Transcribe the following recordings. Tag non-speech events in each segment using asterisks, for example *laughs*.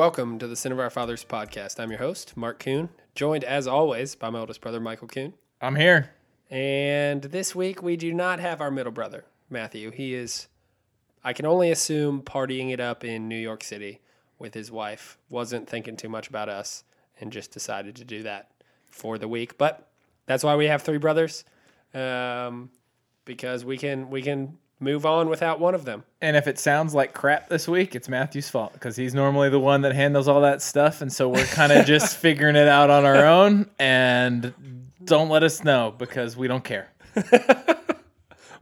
Welcome to the Sin of Our Fathers podcast. I'm your host, Mark Kuhn, joined as always by my oldest brother, Michael Kuhn. I'm here. And this week we do not have our middle brother, Matthew. He is, I can only assume, partying it up in New York City with his wife. Wasn't thinking too much about us and just decided to do that for the week. But that's why we have three brothers, um, because we can we can move on without one of them. And if it sounds like crap this week, it's Matthew's fault because he's normally the one that handles all that stuff. And so we're kind of *laughs* just figuring it out on our own. And don't let us know because we don't care. *laughs*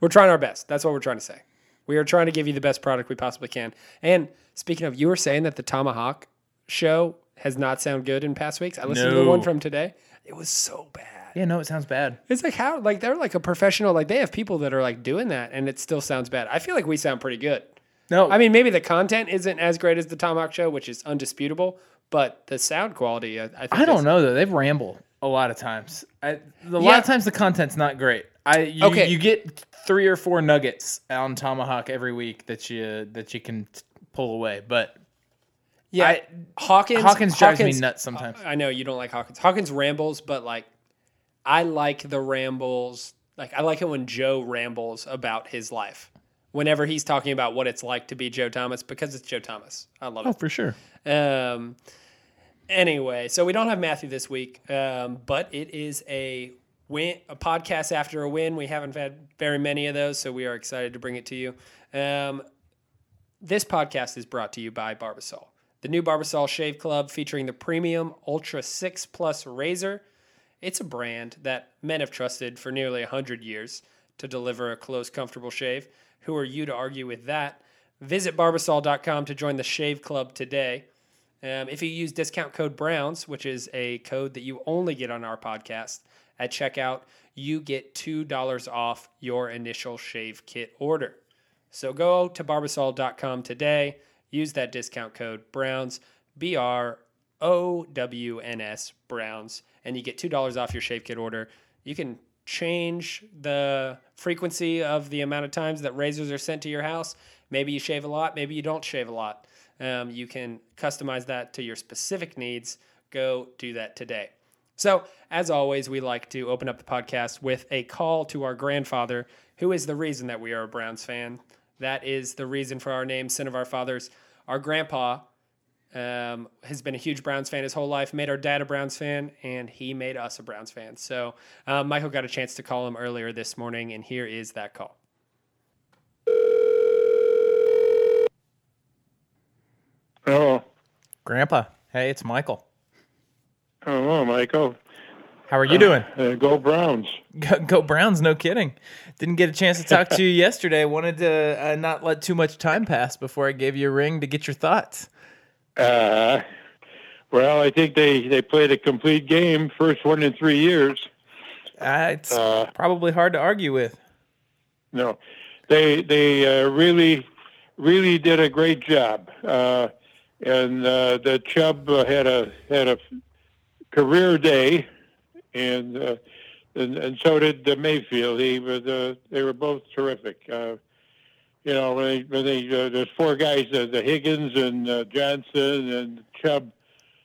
we're trying our best. That's what we're trying to say. We are trying to give you the best product we possibly can. And speaking of, you were saying that the ThomaHawk show has not sound good in past weeks. I listened to the one from today. It was so bad. Yeah, no, it sounds bad. It's like how like they're like a professional like they have people that are like doing that and it still sounds bad. I feel like we sound pretty good. No, I mean maybe the content isn't as great as the ThomaHawk show, which is undisputable, but the sound quality I, I think I don't know though. they've ramble a lot of times. I, a Yeah. lot of times the content's not great. I you, Okay. you get three or four nuggets on ThomaHawk every week that you that you can t- pull away, but Yeah, I- Hawkins Hawkins drives me Hawkins- nuts sometimes. I know you don't like Hawkins. Hawkins rambles, but like I like the rambles. Like I like it when Joe rambles about his life. Whenever he's talking about what it's like to be Joe Thomas, because it's Joe Thomas. I love oh, it. for sure. Um, anyway, so we don't have Matthew this week, um, but it is a win, a podcast after a win. We haven't had very many of those, so we are excited to bring it to you. Um, this podcast is brought to you by Barbasol, the new Barbasol Shave Club featuring the premium Ultra 6 Plus razor. It's a brand that men have trusted for nearly 100 years to deliver a close, comfortable shave. Who are you to argue with that? Visit barbasol.com to join the Shave Club today. Um, if you use discount code Browns, which is a code that you only get on our podcast at checkout, you get $2 off your initial shave kit order. So go to barbasol.com today, use that discount code Browns, B R O W N S Browns, and you get $2 off your shave kit order. You can change the frequency of the amount of times that razors are sent to your house. Maybe you shave a lot, maybe you don't shave a lot. Um, you can customize that to your specific needs. Go do that today. So, as always, we like to open up the podcast with a call to our grandfather, who is the reason that we are a Browns fan. That is the reason for our name, Sin of Our Fathers. Our grandpa um, has been a huge Browns fan his whole life, made our dad a Browns fan, and he made us a Browns fan. So, um, Michael got a chance to call him earlier this morning, and here is that call. Oh, Grandpa, hey, it's Michael. hello, Michael. How are you doing? Uh, go Browns. Go, go Browns, no kidding. Didn't get a chance to talk to you *laughs* yesterday. Wanted to uh, not let too much time pass before I gave you a ring to get your thoughts. Uh, well, I think they, they played a complete game, first one in three years. Uh, it's Uh, probably hard to argue with. No, they they uh, really really did a great job. Uh, and uh, the Chubb had a had a career day, and uh, and, and so did Mayfield. He was uh, they were both terrific. You know, when they, when they uh, there's four guys, uh, the Higgins and uh, Johnson and Chubb.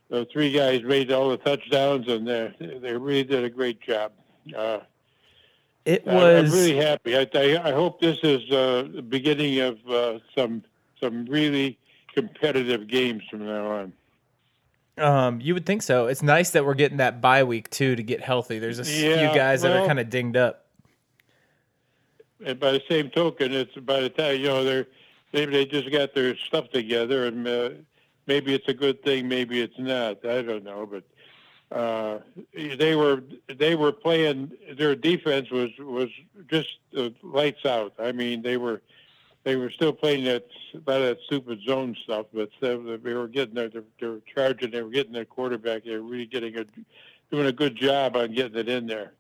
The three guys made all the touchdowns, and they they really did a great job. Uh, It I- was I'm really happy. I, I, I hope this is uh, the beginning of uh, some some really competitive games from now on. Um, you would think so. It's nice that we're getting that bye week too to get healthy. There's a few Yeah, guys that are kind of dinged up. And by the same token, it's by the time you know they're maybe they just got their stuff together, and uh, maybe it's a good thing, maybe it's not. I don't know, but uh, they were they were playing. Their defense was was just uh, lights out. I mean, they were they were still playing that of that stupid zone stuff, but they were getting their they were charging. They were getting their quarterback. They were really getting a doing a good job on getting it in there.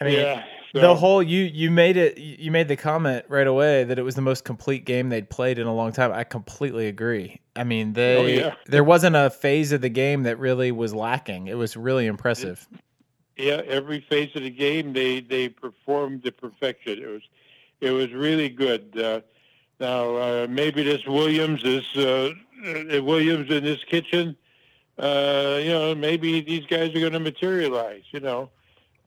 I mean, yeah, the whole you you made it you made the comment right away that it was the most complete game they'd played in a long time. I completely agree. I mean, they Oh, yeah. there wasn't a phase of the game that really was lacking. It was really impressive. yeah, every phase of the game they they performed to perfection. It was it was really good. Uh, now uh, maybe this Williams is uh, uh, Williams in this kitchen, uh, you know, maybe these guys are going to materialize. You know,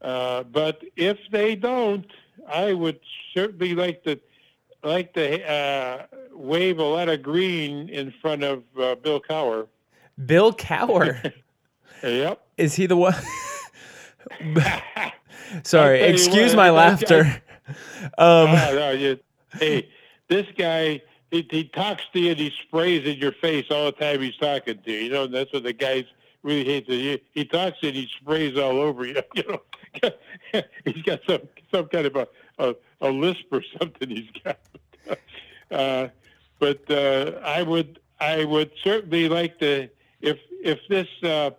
uh, but if they don't, I would certainly like to like to uh, wave a lot of green in front of uh, Bill Cowher. Bill Cowher. *laughs* Yep. Is he the one? *laughs* Sorry, I'll tell you excuse what, my *laughs* laughter. Um, no, you, hey, this guy, he, he talks to you and he sprays in your face all the time he's talking to you. You know, that's what the guys really hates it. he, he talks and he sprays all over you. *laughs* You know, *laughs* he's got some some kind of a, a, a lisp or something he's got. *laughs* Uh, but uh, I would I would certainly like to if if this uh,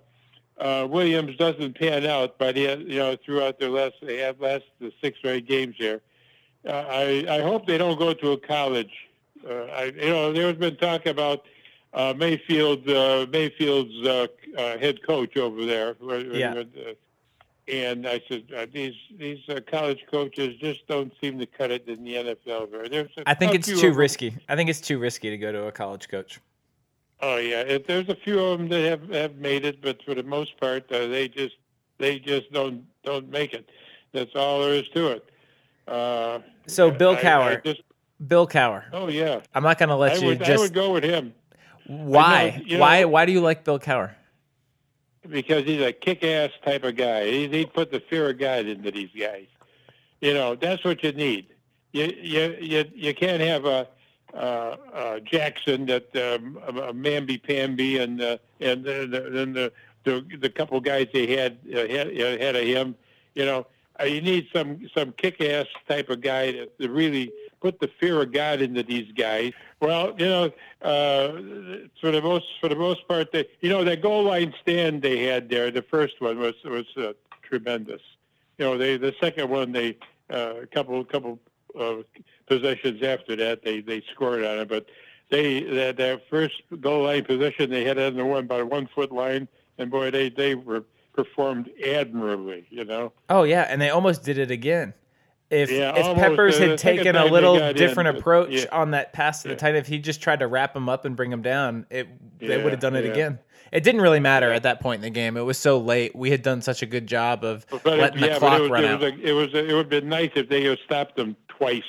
uh, Williams doesn't pan out by the you know throughout their last they have last the six or eight games here. Uh, I I hope they don't go to a college. Uh, I you know there's been talk about uh, Mayfield uh, Mayfield's uh, uh, head coach over there. Yeah. uh, and I said uh, these these uh, college coaches just don't seem to cut it in the NFL. Very. There's I think it's too risky. I think it's too risky to go to a college coach. Oh yeah, if there's a few of them that have, have made it, but for the most part, uh, they just they just don't don't make it. That's all there is to it. Uh, So Bill I- I Cowher, just, Bill Cowher. oh yeah, I'm not gonna let I you would I just. would go with him why? you why? know- Why do you like Bill Cowher? because he's a kick-ass type of guy. He he put the fear of God into these guys. You know, that's what you need. You you you, you can't have a. Uh, uh, Jackson, that um, a Mamby Pamby, and uh, and then the, the, the the couple guys they had uh, had, ahead of him. You know, uh, you need some some kick-ass type of guy to, to really put the fear of God into these guys. Well, you know, uh, for the most for the most part, they, you know, that goal line stand they had there, the first one was was uh, tremendous. You know, they the second one they uh, a couple couple uh, possessions after that they they scored on it, but they that that first goal line possession they had on the one by one foot line, and boy, they they were performed admirably. You know. Oh yeah, and they almost did it again. If Yeah, if. Peppers Uh, had taken a little got in, different approach yeah. on that pass to the Yeah. tight end, if he just tried to wrap him up and bring him down, it they would have done it again. It didn't really matter at that point in the game. It was so late. We had done such a good job of But letting it, the clock it was, run it out. was, a, it was a, it would have been nice if they had stopped them twice.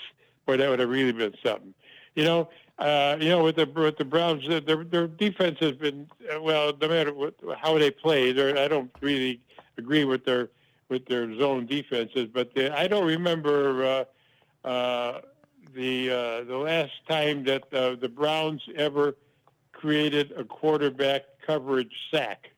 Boy, that would have really been something. You know, uh, you know, with the with the Browns, their their defense has been uh, well. No matter what, how they play, I don't really agree with their with their zone defenses. But they, I don't remember uh, uh, the uh, the last time that uh, the Browns ever created a quarterback coverage sack.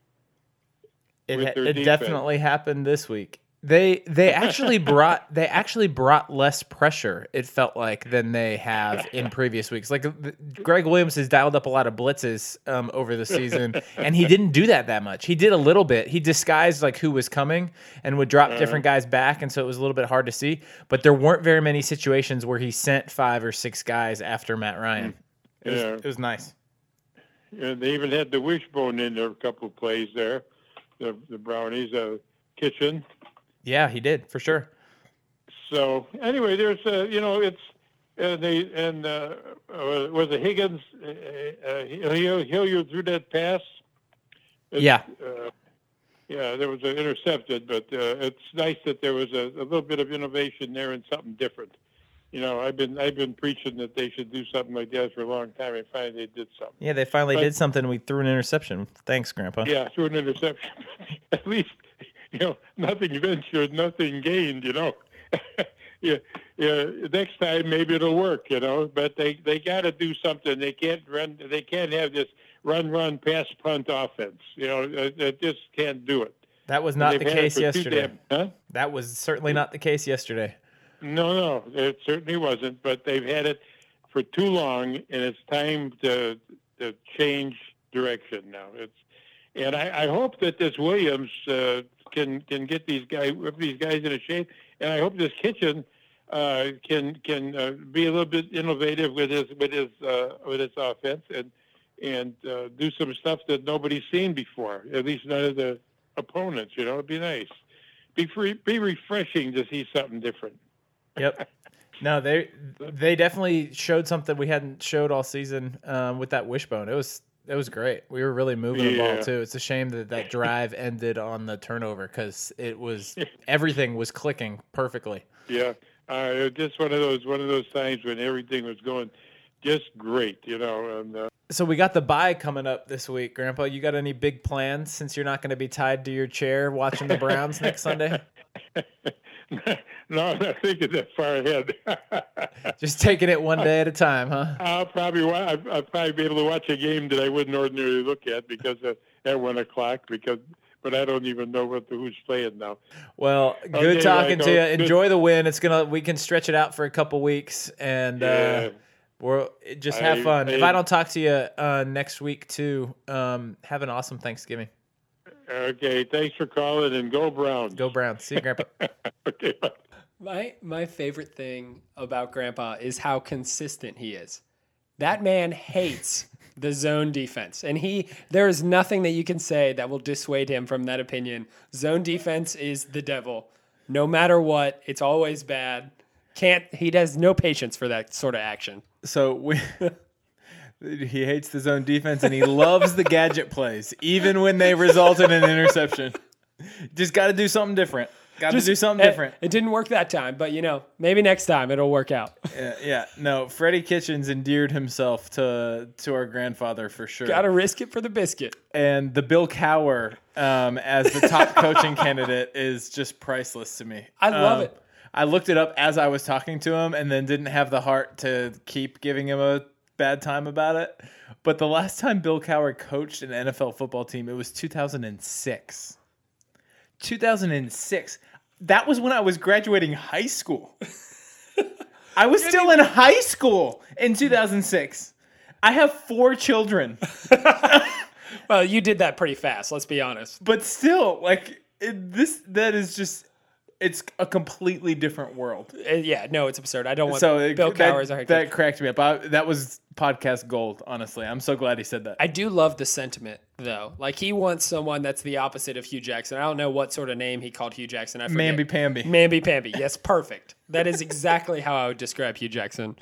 It, it defense. definitely happened this week. They they *laughs* actually brought they actually brought less pressure. It felt like than they have in previous weeks. Like the- Gregg Williams has dialed up a lot of blitzes um, over the season, *laughs* and he didn't do that that much. He did a little bit. He disguised like who was coming and would drop different guys back, and so it was a little bit hard to see. But there weren't very many situations where he sent five or six guys after Matt Ryan. It was, Yeah. it was nice. And they even had the wishbone in there a couple of plays there. The the brownies, uh, kitchen. Yeah, he did for sure. So anyway, there's a, you know it's and they and uh, uh, was it Higgins? Uh, uh, Hill- Hilliard threw that pass. It's, Yeah. Uh, yeah, there was an intercepted, but uh, it's nice that there was a, a little bit of innovation there and something different. You know, I've been I've been preaching that they should do something like that for a long time, and finally they did something. Yeah, they finally But- did something. We threw an interception. Thanks, Grandpa. Yeah, threw an interception. *laughs* At least, *laughs* you know, nothing ventured, nothing gained. You know, *laughs* yeah, yeah. Next time maybe it'll work. You know, but they they got to do something. They can't run. They can't have this run, run, pass, punt offense. You know, they, just can't do it. That was not the case yesterday. damn- huh? That was certainly not the case yesterday. No, no, it certainly wasn't. But they've had it for too long, and it's time to to change direction now. It's and I, I hope that this Williams uh, can can get these guys these guys in a shape, and I hope this Kitchen uh, can can uh, be a little bit innovative with his with his uh, with his offense and and uh, do some stuff that nobody's seen before. At least none of the opponents. You know, it'd be nice. Be free, be refreshing to see something different. Yep. *laughs* No, they they definitely showed something we hadn't showed all season um, with that wishbone. It was It was great. We were really moving the Yeah. ball too. It's a shame that that drive *laughs* ended on the turnover because it was everything was clicking perfectly. Yeah, uh, it was just one of those one of those times when everything was going just great, you know. And uh, So we got the bye coming up this week, Grandpa. You got any big plans since you're not going to be tied to your chair watching the Browns next Sunday? *laughs* *laughs* no, I'm not thinking that far ahead. *laughs* Just taking it one day at a time, huh? I'll probably I'll, I'll probably be able to watch a game that I wouldn't ordinarily look at because uh, at one o'clock because. But I don't even know what the, who's playing now. Well, good Okay, talking to you. Enjoy the win. It's gonna we can stretch it out for a couple weeks and uh, we're just have I- fun. if I- I don't talk to you uh, next week too, um, have an awesome Thanksgiving. Okay, thanks for calling and go Browns. Go Browns. See you, Grandpa. *laughs* okay, bye. My my favorite thing about Grandpa is how consistent he is. That man hates the zone defense, and he there is nothing that you can say that will dissuade him from that opinion. Zone defense is the devil. No matter what, it's always bad. Can't he has no patience for that sort of action. So we. *laughs* He hates the zone defense and he loves the gadget plays, even when they result in an interception. Just got to do something different. Got to do something It- different. It, didn't work that time, but you know, maybe next time it'll work out. Yeah, yeah, no. Freddie Kitchens endeared himself to to our grandfather for sure. Got to risk it for the biscuit. and the Bill Cowher um, as the top *laughs* coaching candidate is just priceless to me. I love Um, it. I looked it up as I was talking to him, and then didn't have the heart to keep giving him a bad time about it. But the last time Bill Cowher coached an NFL football team, it was 2006. 2006. That was when I was graduating high school. *laughs* I was still in high school in 2006. I have four children. *laughs* Well, you did that pretty fast. Let's be honest. but still like it, this that is just it's a completely different world Uh, yeah, no, it's absurd. I don't want so it, Bill that, Cowher as our head that cracked me up I, that was podcast gold honestly i'm so glad he said that I do love the sentiment though. Like he wants someone that's the opposite of Hue Jackson. I don't know what sort of name he called Hue Jackson. I forget. mamby pamby Mamby Pamby. Yes, perfect. That is exactly how I would describe Hue Jackson.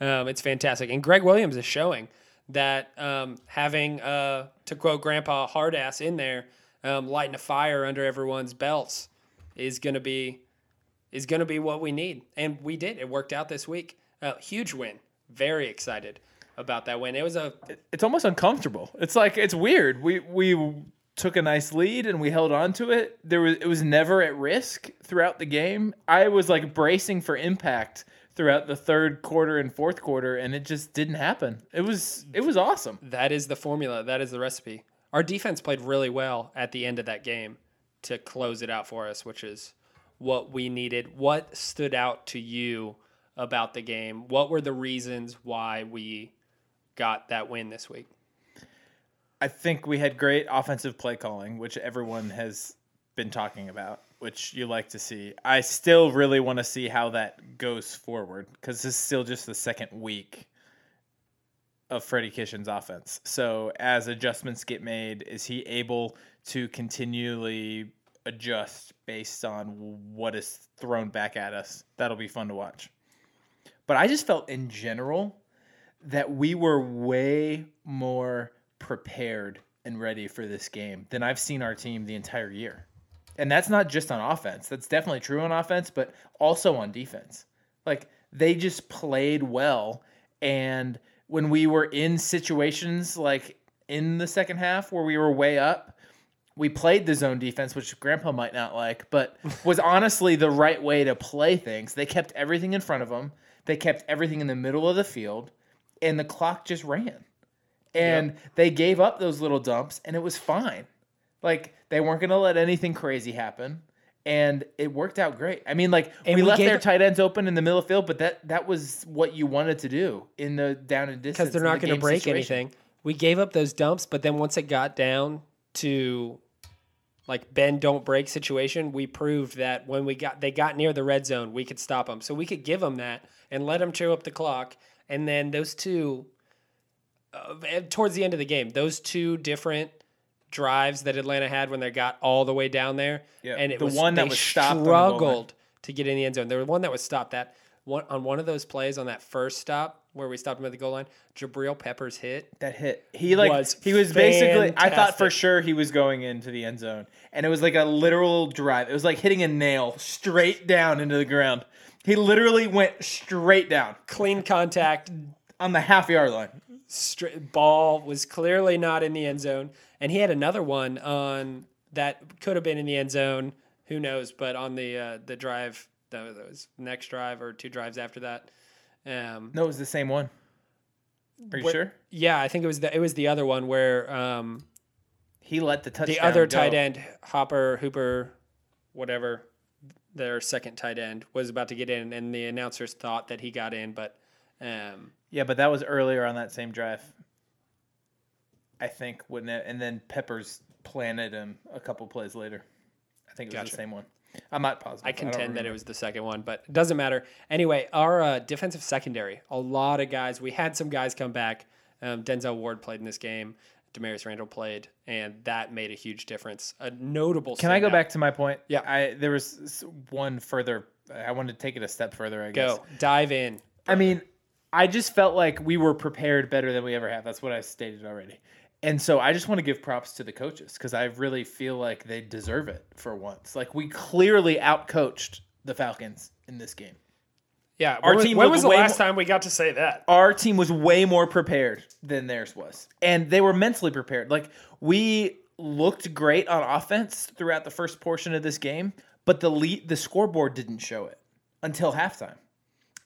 Um, it's fantastic. And Gregg Williams is showing that um, having, uh, to quote Grandpa Hardass in there, um, lighting a fire under everyone's belts is going to be is going to be what we need. And we did. It worked out this week. Uh, huge win. Very excited about that win. It was a it's almost uncomfortable it's like it's weird we we took a nice lead and we held on to it there was it was never at risk throughout the game i was like bracing for impact throughout the third quarter and fourth quarter and it just didn't happen it was it was awesome That is the formula. That is the recipe. Our defense played really well at the end of that game to close it out for us, which is what we needed. What stood out to you about the game? What were the reasons why we got that win this week? I think we had great offensive play calling, which everyone has been talking about, which you like to see. I still really want to see how that goes forward because this is still just the second week of Freddie Kitchen's offense. So as adjustments get made, is he able to continually adjust based on what is thrown back at us? That'll be fun to watch. But I just felt in general that we were way more prepared and ready for this game than I've seen our team the entire year. And that's not just on offense. That's definitely true on offense, but also on defense. Like they just played well and when we were in situations like in the second half where we were way up, we played the zone defense, which Grandpa might not like, but was honestly the right way to play things. They kept everything in front of them. They kept everything in the middle of the field, and the clock just ran. And they gave up those little dumps, and it was fine. Like they weren't going to let anything crazy happen, and it worked out great. I mean, like we, we left their tight ends open in the middle of the field, but that that was what you wanted to do in the down and distance Because they're not the going to break situation. anything. We gave up those dumps, but then once it got down to like bend don't break situation, we proved that when we got they got near the red zone, we could stop them. So we could give them that and let them chew up the clock. And then those two, uh, towards the end of the game, those two different drives that Atlanta had when they got all the way down there, Yeah, and it the was one that they was stopped on the struggled to get in the end zone. There was one that was stopped that one, on one of those plays on that first stop where we stopped him at the goal line, Jabril Peppers hit. That hit. He like Was he was basically. I thought for sure he was going into the end zone, and it was like a literal drive. It was like hitting a nail straight down into the ground. He literally went straight down Clean contact, on the half yard line. straight ball was clearly not in the end zone, and he had another one on that could have been in the end zone. Who knows? But on the uh, the drive, that was- that was next drive or two drives after that. Um, No, it was the same one. Are you sure? yeah, I think it was the it was the other one where um, He let the touchdown. the other go. tight end Hopper Hooper, whatever their second tight end was about to get in, and the announcers thought that he got in, but um, Yeah, but that was earlier on that same drive. I think wouldn't it? And then Peppers planted him a couple plays later. I think it was Gotcha. the same one. I'm not positive. I don't contend that it was the second one, but it doesn't matter. Anyway, our uh, defensive secondary, a lot of guys. We had some guys come back. Um, Denzel Ward played in this game. Damarious Randall played, and that made a huge difference. A notable. Can I go standout. back to my point? Yeah. I there was one further. I wanted to take it a step further. I guess. Go dive in. I mean, I just felt like we were prepared better than we ever have. That's what I stated already. And so I just want to give props to the coaches because I really feel like they deserve it for once. Like we clearly outcoached the Falcons in this game. Yeah, Our when, team When was the last more- time we got to say that? Our team was way more prepared than theirs was. And they were mentally prepared. Like we looked great on offense throughout the first portion of this game, but the lead, the scoreboard didn't show it until halftime.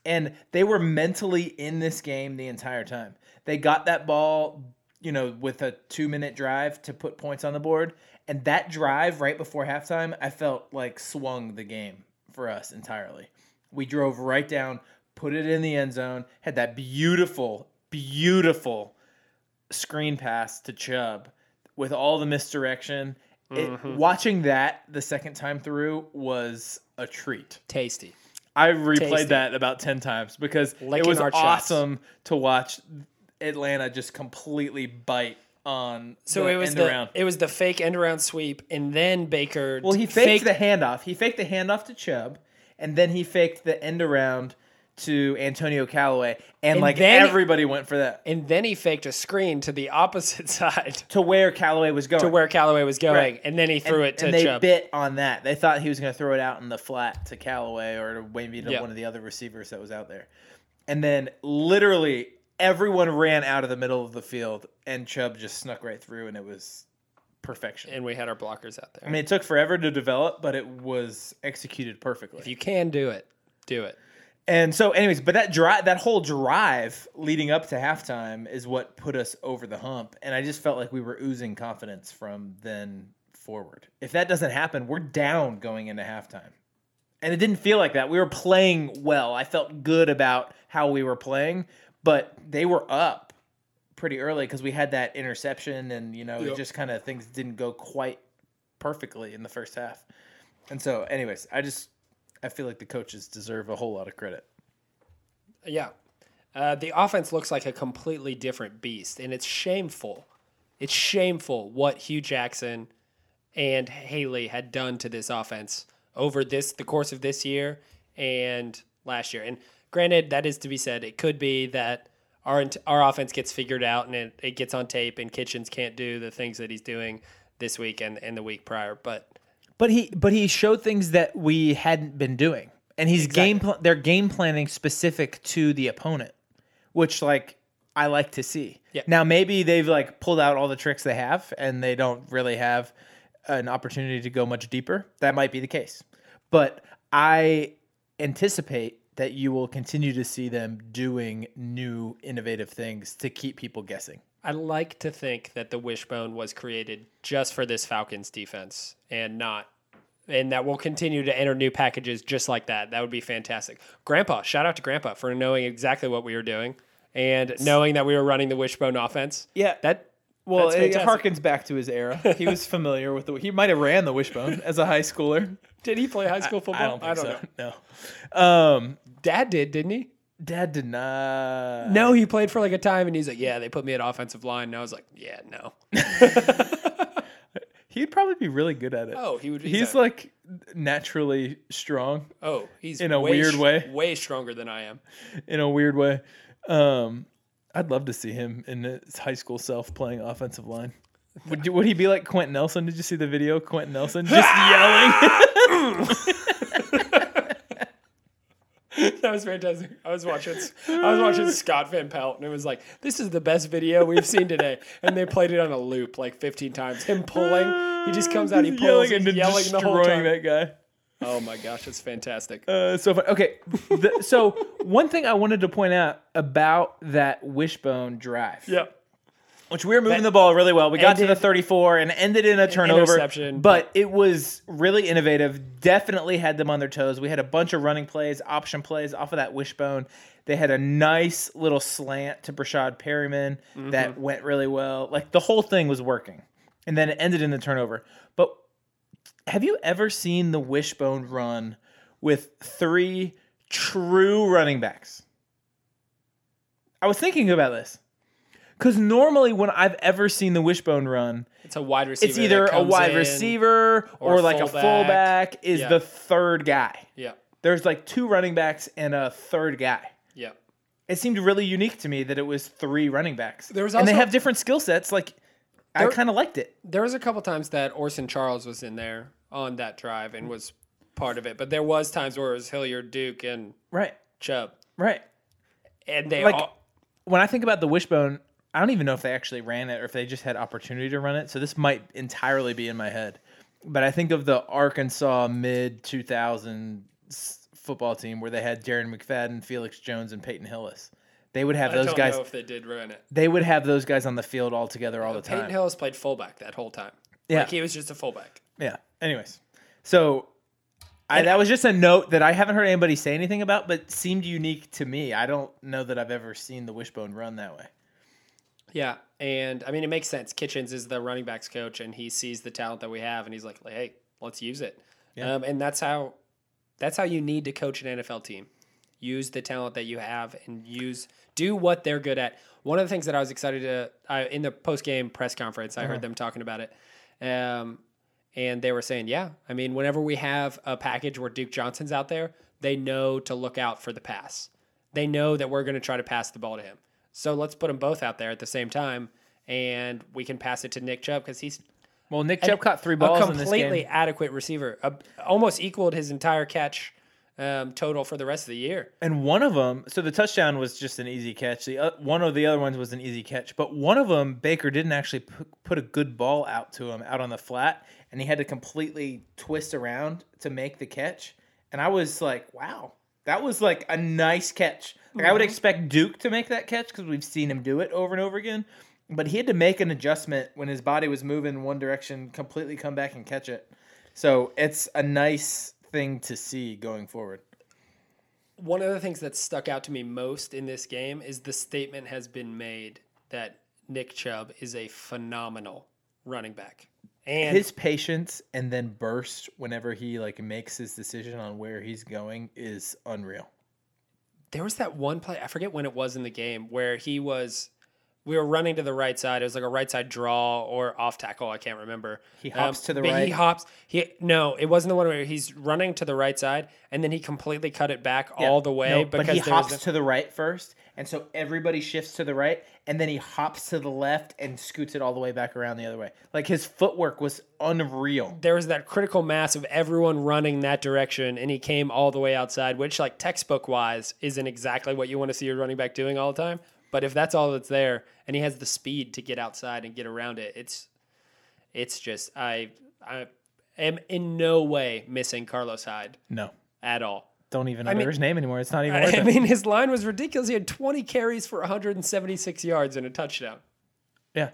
and they were mentally in this game the entire time. They got that ball, you know, with a two minute drive to put points on the board. And that drive right before halftime, I felt like swung the game for us entirely. We drove right down, put it in the end zone, had that beautiful, beautiful screen pass to Chubb with all the misdirection. It, mm-hmm. watching that the second time through was a treat. Tasty. I replayed Tasty. that about 10 times because it was our chops. awesome to watch Atlanta just completely bite on So the it was end the around. it was the fake end around sweep, and then Baker. Well, he faked the handoff. He faked the handoff to Chubb, and then he faked the end around to Antonio Callaway, and, And like then- everybody went for that and then he faked a screen to the *laughs* opposite side to where Callaway was going. to where Callaway was going, Right. and then he threw and, it to and they Chubb. bit on that. They thought he was going to throw it out in the flat to Callaway or to maybe to Yeah. one of the other receivers that was out there. And then literally everyone ran out of the middle of the field, and Chubb just snuck right through, and it was perfection. and we had our blockers out there. I mean, it took forever to develop, but it was executed perfectly. if you can do it, do it. And so, anyways, but that drive, that whole drive leading up to halftime is what put us over the hump. And I just felt like we were oozing confidence from then forward. If that doesn't happen, we're down going into halftime. And it didn't feel like that. We were playing well. I felt good about how we were playing, but they were up pretty early because we had that interception, and you know, Yep. it just kind of things didn't go quite perfectly in the first half. And so, anyways, I just I feel like the coaches deserve a whole lot of credit. Yeah. Uh, the offense looks like a completely different beast, and it's shameful. It's shameful what Hue Jackson and Haley had done to this offense over this the course of this year and last year. And granted, that is to be said. It could be that our our offense gets figured out and it, it gets on tape, and Kitchens can't do the things that he's doing this week and, and the week prior. But But he but he showed things that we hadn't been doing, and he's game pl- they're game planning specific to the opponent, which like I like to see. Yeah. Now maybe they've like pulled out all the tricks they have, and they don't really have an opportunity to go much deeper. That might be the case, but I anticipate that you will continue to see them doing new innovative things to keep people guessing. I like to think that the wishbone was created just for this Falcons defense and not and that we'll continue to enter new packages just like that. That would be fantastic. Grandpa, shout out to Grandpa for knowing exactly what we were doing and knowing that we were running the wishbone offense. Yeah. That Well, it harkens back to his era. He was familiar with the. He might have ran the wishbone as a high schooler. Did he play high school football? I don't think so. know. No. Um, Dad did, didn't he? Dad did not. No, he played for like a time and he's like, "Yeah, they put me at offensive line." And I was like, "Yeah, no." *laughs* He'd probably be really good at it. Oh, he would. He's like naturally strong Oh, he's In a way weird way. way stronger than I am. in a weird way. Um, I'd love to see him in his high school self playing offensive line. Would, would he be like Quenton Nelson? Did you see the video? Quenton Nelson just *laughs* yelling. *laughs* That was fantastic. I was watching I was watching Scott Van Pelt and it was like, this is the best video we've seen today. And they played it on a loop like 15 times. Him pulling, he just comes out, he pulls, yelling and and yelling the whole time. that guy. Oh my gosh, it's fantastic. Uh, so fun. Okay, the, so one thing I wanted to point out about that wishbone drive, yep. Which we were moving the ball really well. We got to the 34 and ended in a turnover, interception. but it was really innovative. Definitely had them on their toes. We had a bunch of running plays, option plays off of that wishbone. They had a nice little slant to Breshad Perriman that went really well. Like the whole thing was working, and then it ended in the turnover. But have you ever seen the wishbone run with three true running backs? I was thinking about this. Because normally, when I've ever seen the wishbone run, It's a wide receiver. it's either a wide receiver or, or like a fullback. fullback is Yeah. the third guy. Yeah. There's like two running backs and a third guy. Yeah. It seemed really unique to me that it was three running backs. There was and they have different skill sets. Like, I kind of liked it. There was a couple times that Orson Charles was in there on that drive and was part of it. But there was times where it was Hilliard, Duke, and Right. Chubb. Right. And they Like- all when I think about the wishbone, I don't even know if they actually ran it or if they just had opportunity to run it. So this might entirely be in my head. But I think of the Arkansas mid 2000s football team where they had Darren McFadden, Felix Jones, and Peyton Hillis. They would have I those don't guys. know if they did run it. They would have those guys on the field all together all the time. Peyton. Hillis played fullback that whole time. Yeah. Like he was just a fullback. Yeah. Anyways, so I, that was just a note that I haven't heard anybody say anything about, but seemed unique to me. I don't know that I've ever seen the wishbone run that way. Yeah, and I mean it makes sense. Kitchens is the running backs coach, and he sees the talent that we have, and he's like, "Hey, let's use it." Yeah. Um, and that's how that's how you need to coach an NFL team. Use the talent that you have, and use do what they're good at. One of the things that I was excited to I, in the post game press conference, I heard them talking about it, um, and they were saying, "Yeah, I mean, whenever we have a package where Duke Johnson's out there, they know to look out for the pass. They know that we're going to try to pass the ball to him." So let's put them both out there at the same time, and we can pass it to Nick Chubb because he's Well, Nick Chubb caught three balls a in this completely adequate receiver, a, almost equaled his entire catch um, total for the rest of the year. And one of them, so the touchdown was just an easy catch. The uh, one of the other ones was an easy catch, but one of them Baker didn't actually pu- put a good ball out to him out on the flat, and he had to completely twist around to make the catch. And I was like, wow, that was like a nice catch. Like I would mm-hmm. expect Duke to make that catch because we've seen him do it over and over again. But he had to make an adjustment when his body was moving in one direction, completely come back and catch it. So it's a nice thing to see going forward. One of the things that stuck out to me most in this game is the statement has been made that Nick Chubb is a phenomenal running back. And his patience and then burst whenever he like makes his decision on where he's going is unreal. there was that one play, I forget when it was in the game, where he was we were running to the right side. It was like a right side draw or off tackle. I can't remember. He um, hops to the but He hops. He no, it wasn't the one where he's running to the right side and then he completely cut it back all the way No, because but he hops a- to the right first, and so everybody shifts to the right, and then he hops to the left and scoots it all the way back around the other way. Like his footwork was unreal. there was that critical mass of everyone running that direction, and he came all the way outside, which, like textbook wise, isn't exactly what you want to see your running back doing all the time. But if that's all that's there, and he has the speed to get outside and get around it, it's it's just I I am in no way missing Carlos Hyde No, at all. Don't even know I mean- his name anymore. It's not even I mean, his line was ridiculous. He had 20 carries for 176 yards and a touchdown. yeah,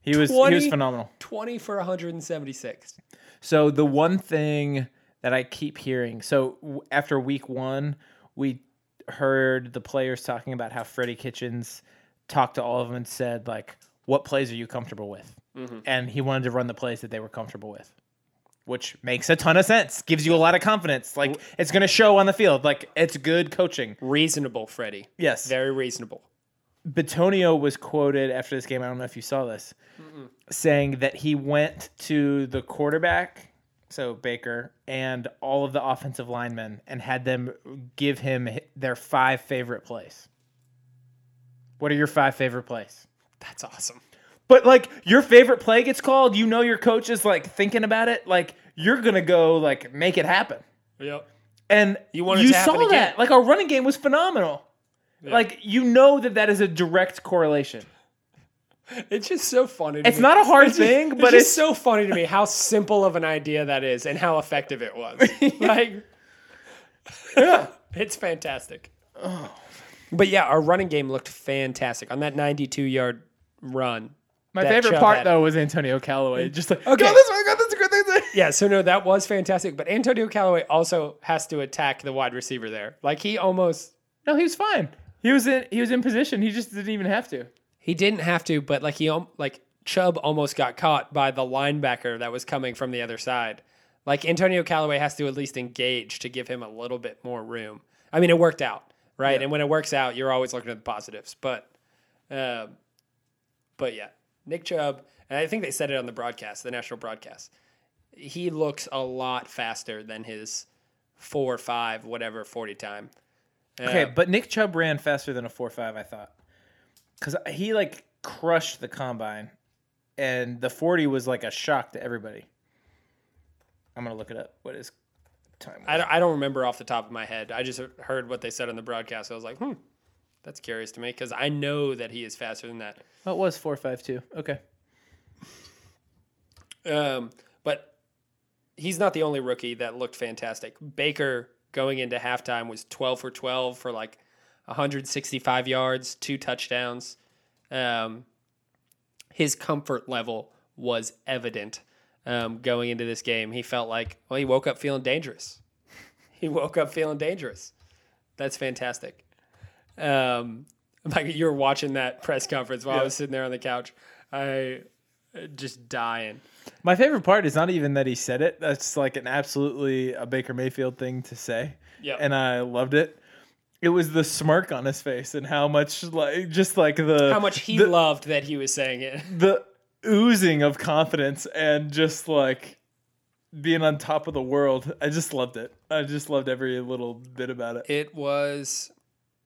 he was he was phenomenal. 20 for 176. So the one thing that I keep hearing, so after week one, we heard the players talking about how Freddie Kitchens talked to all of them and said like, "What plays are you comfortable with?" Mm-hmm. And he wanted to run the plays that they were comfortable with, which makes a ton of sense. Gives you a lot of confidence. Like it's going to show on the field. Like it's good coaching. Reasonable, Freddie. Yes. Very reasonable. Bitonio was quoted after this game. I don't know if you saw this, saying that he went to the quarterback so Baker, and all of the offensive linemen and had them give him their five favorite plays. What are your five favorite plays? That's awesome. But like your favorite play gets called, you know your coach is like thinking about it, like you're gonna go like make it happen. Yep. And You want happen saw again. that. Like our running game was phenomenal. Like you know that that is a direct correlation. *laughs* It's just so funny. To It's me. not a hard It's just- thing, it's but just it's so funny to me how simple of an idea that is and how effective it was. *laughs* *laughs* like, yeah. it's fantastic. Oh. But yeah, our running game looked fantastic on that 92 yard run. my favorite part had. though was Antonio Callaway. Just like Okay. go this way, go this way, go this way. Yeah, so no, that was fantastic. But Antonio Callaway also has to attack the wide receiver there. Like he almost No, he was fine. He was in he was in position. He just didn't even have to. he didn't have to, but like he like Chubb almost got caught by the linebacker that was coming from the other side. Like Antonio Callaway has to at least engage to give him a little bit more room. I mean, it worked out, right? And when it works out, you're always looking at the positives. But, um, but yeah, Nick Chubb, and I think they said it on the broadcast, the national broadcast. He looks a lot faster than his four, five, whatever forty time. Okay, Uh, but Nick Chubb ran faster than a four five. I thought because he like crushed the combine, and the forty was like a shock to everybody. I'm gonna look it up. What is time? I don't, I don't remember off the top of my head. I just heard what they said on the broadcast. I was like, hmm, that's curious to me because I know that he is faster than that. Oh, it was four five two. Okay. Um, he's not the only rookie that looked fantastic. Baker going into halftime was 12 for 12 for like 165 yards, two touchdowns. Um, his comfort level was evident um, going into this game. He felt like, well, he woke up feeling dangerous. *laughs* He woke up feeling dangerous. That's fantastic. Um, *laughs* like you were watching that press conference while I was sitting there on the couch. I just dying. My favorite part is not even that he said it. That's like an absolutely a Baker Mayfield thing to say. Yep. And I loved it. It was the smirk on his face and how much like just like the how much he the, loved that he was saying it. *laughs* the oozing of confidence and just like being on top of the world. I just loved it. I just loved every little bit about it. It was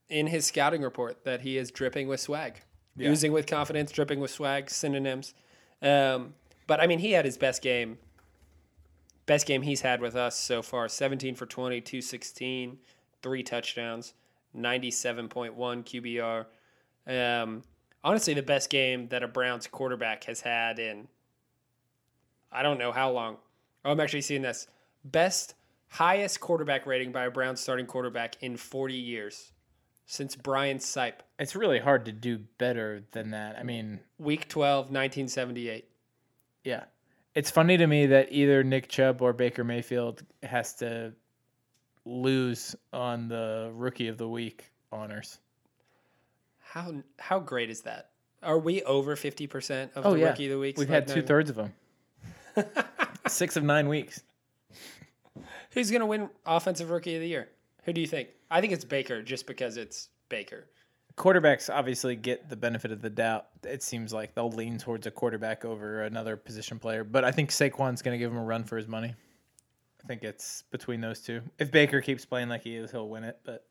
in his scouting report that he is dripping with swag, Yeah. oozing with confidence, dripping with swag, synonyms. Um, but I mean, he had his best game. Best game he's had with us so far 17 for 20, 216, three touchdowns, 97.1 QBR. Um, honestly, the best game that a Browns quarterback has had in I don't know how long. Oh, I'm actually seeing this. Best, highest quarterback rating by a Browns starting quarterback in 40 years since Brian Sipe. It's really hard to do better than that. I mean, Week 12, 1978. yeah. It's funny to me that either Nick Chubb or Baker Mayfield has to lose on the rookie of the week honors. How how great is that? Are we over 50% of Oh the yeah. rookie of the week? We've Like, had two thirds of them. *laughs* Six of nine weeks. Who's going to win offensive rookie of the year? Who do you think? I think it's Baker just because it's Baker. quarterbacks obviously get the benefit of the doubt. It seems like they'll lean towards a quarterback over another position player, but I think Saquon's going to give him a run for his money. I think it's between those two. If Baker keeps playing like he is, he'll win it. But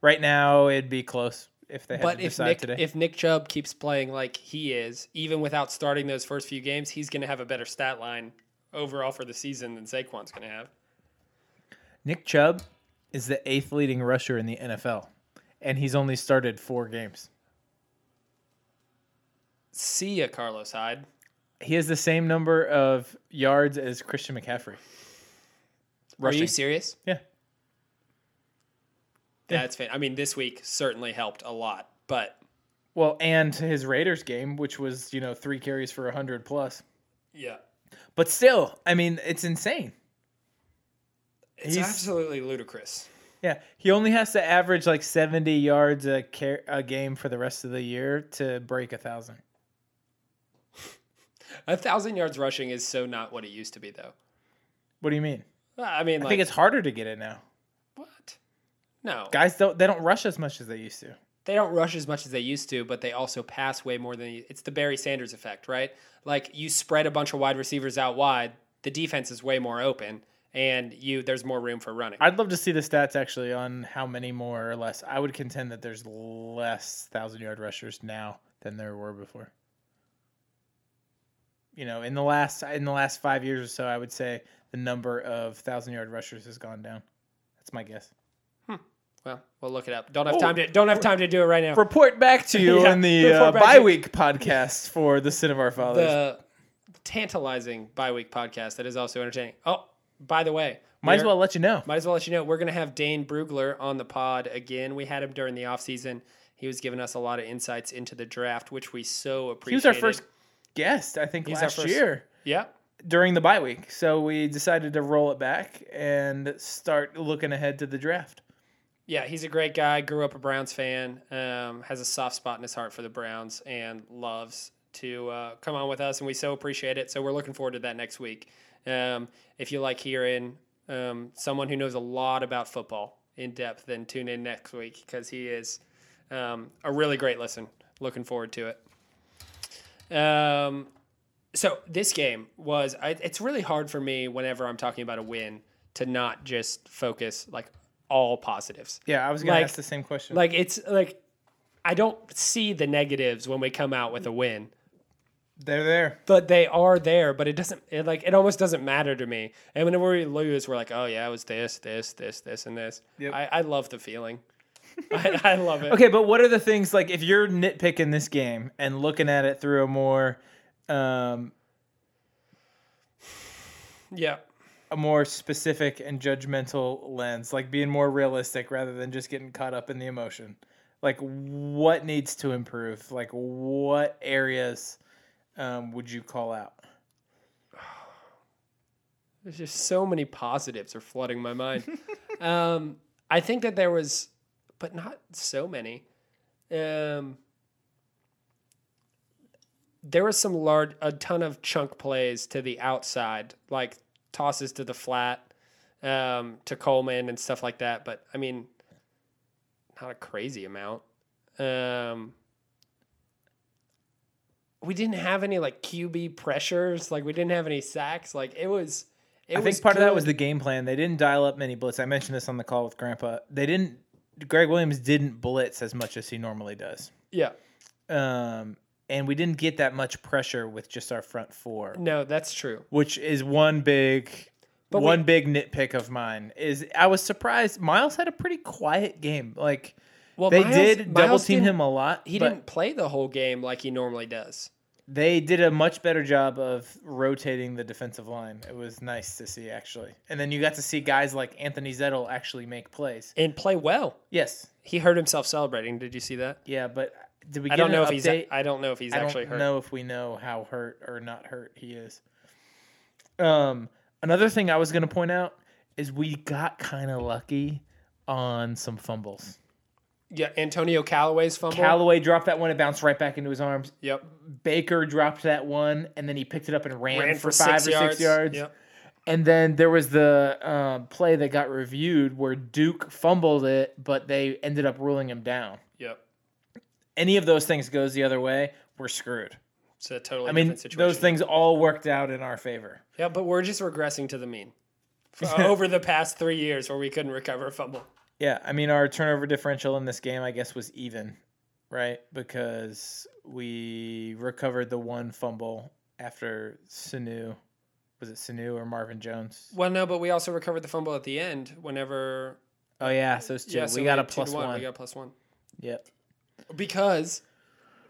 right now, it'd be close if they had But to if decide Nick today. if Nick Chubb keeps playing like he is, even without starting those first few games, he's going to have a better stat line overall for the season than Saquon's going to have. Nick Chubb is the eighth leading rusher in the NFL, and he's only started four games. See ya, Carlos Hyde. He has the same number of yards as Christian McCaffrey. Are you serious? Yeah. That's fan. I mean, this week certainly helped a lot, but Well, and his Raiders game, which was you know three carries for hundred plus. yeah, But still, I mean, it's insane. It's He's- absolutely ludicrous. Yeah, he only has to average like seventy yards a car- a game for the rest of the year to break a thousand. *laughs* A thousand yards rushing is so not what it used to be, though. What do you mean? I mean, I like, think it's harder to get it now. what? No, Guys don't they don't rush as much as they used to. they don't rush as much as they used to, but they also pass way more than it's the Barry Sanders effect, right? Like you spread a bunch of wide receivers out wide, the defense is way more open and you there's more room for running. I'd love to see the stats actually on how many more or less. I would contend that there's less thousand yard rushers now than there were before. You know, in the last in the last five years or so, I would say the number of thousand yard rushers has gone down. That's my guess. well, we'll look it up. Don't have time to don't have time to do it right now. Report back to *laughs* you Yeah, in the uh, bye week podcast for the Sin of Our *laughs* Fathers. the tantalizing bye week podcast that is also entertaining. Oh, by the way, Might as well let you know. Might as well let you know we're going to have Dane Brugler on the pod again. We had him during the offseason. He was giving us a lot of insights into the draft, which we so appreciate. He was our first guest, I think, He's last first- year. Yeah. during the bye week. So we decided to roll it back and start looking ahead to the draft. Yeah, he's a great guy. Grew up a Browns fan. Um, has a soft spot in his heart for the Browns and loves to uh, come on with us, and we so appreciate it. So we're looking forward to that next week. Um, if you like hearing um, someone who knows a lot about football in depth, then tune in next week because he is um, a really great listen. Looking forward to it. Um, so this game was. I, it's really hard for me whenever I'm talking about a win to not just focus like all positives. Yeah, I was going Like- to ask the same question. Like it's like I don't see the negatives when we come out with a win, They're there. but they are there. But it doesn't it like it almost doesn't matter to me. And whenever we lose, we're like, oh yeah, it was this, this, this, this, and this. Yep. I, I love the feeling. *laughs* I, I love it. Okay, but what are the things like if you're nitpicking this game and looking at it through a more um, Yeah. a more specific and judgmental lens, like being more realistic rather than just getting caught up in the emotion? Like what needs to improve? Like what areas um, would you call out? *sighs* There's just so many positives are flooding my mind. *laughs* um, I think that there was, but not so many. Um, there was some large, a ton of chunk plays to the outside, like tosses to the flat, um, to Coleman and stuff like that. But I mean, not a crazy amount. Um, we didn't have any like QB pressures. Like we didn't have any sacks. Like it was. It I was think part of that was the game plan. They didn't dial up many blitz. I mentioned this on the call with Grandpa. They didn't. Gregg Williams didn't blitz as much as he normally does, yeah. um, and we didn't get that much pressure with just our front four, No, that's true. which is one big, But we- one big nitpick of mine. Is I was surprised Myles had a pretty quiet game. Like Well, they Myles- did double team him a lot. He didn't play the whole game like he normally does. They did a much better job of rotating the defensive line. It was nice to see actually, and then you got to see guys like Anthony Zettel actually make plays. And play well. Yes, He hurt himself celebrating. Did you see that? Yeah, but did we? I don't know if he's. I don't know if he's I actually don't hurt. know if we know how hurt or not hurt he is. Um, another thing I was going to point out is we got kind of lucky on some fumbles. Yeah, Antonio Callaway's fumble. Callaway dropped that one; it bounced right back into his arms. Yep. Baker dropped that one, and then he picked it up and ran, Ran for, for five or yards. six yards. Yep. And then there was the um, play that got reviewed where Duke fumbled it, but they ended up ruling him down. Yep. Any of those things goes the other way, we're screwed. It's a totally I mean, situation. those things all worked out in our favor. Yeah, but we're just regressing to the mean *laughs* over the past three years where we couldn't recover a fumble. Yeah, I mean, our turnover differential in this game, I guess, was even, right? Because we recovered the one fumble after Sanu. Was it Sanu or Marvin Jones? Well, no, but we also recovered the fumble at the end. Whenever Oh yeah, so it's two. yeah, so we got a plus one. We got plus one Yep. because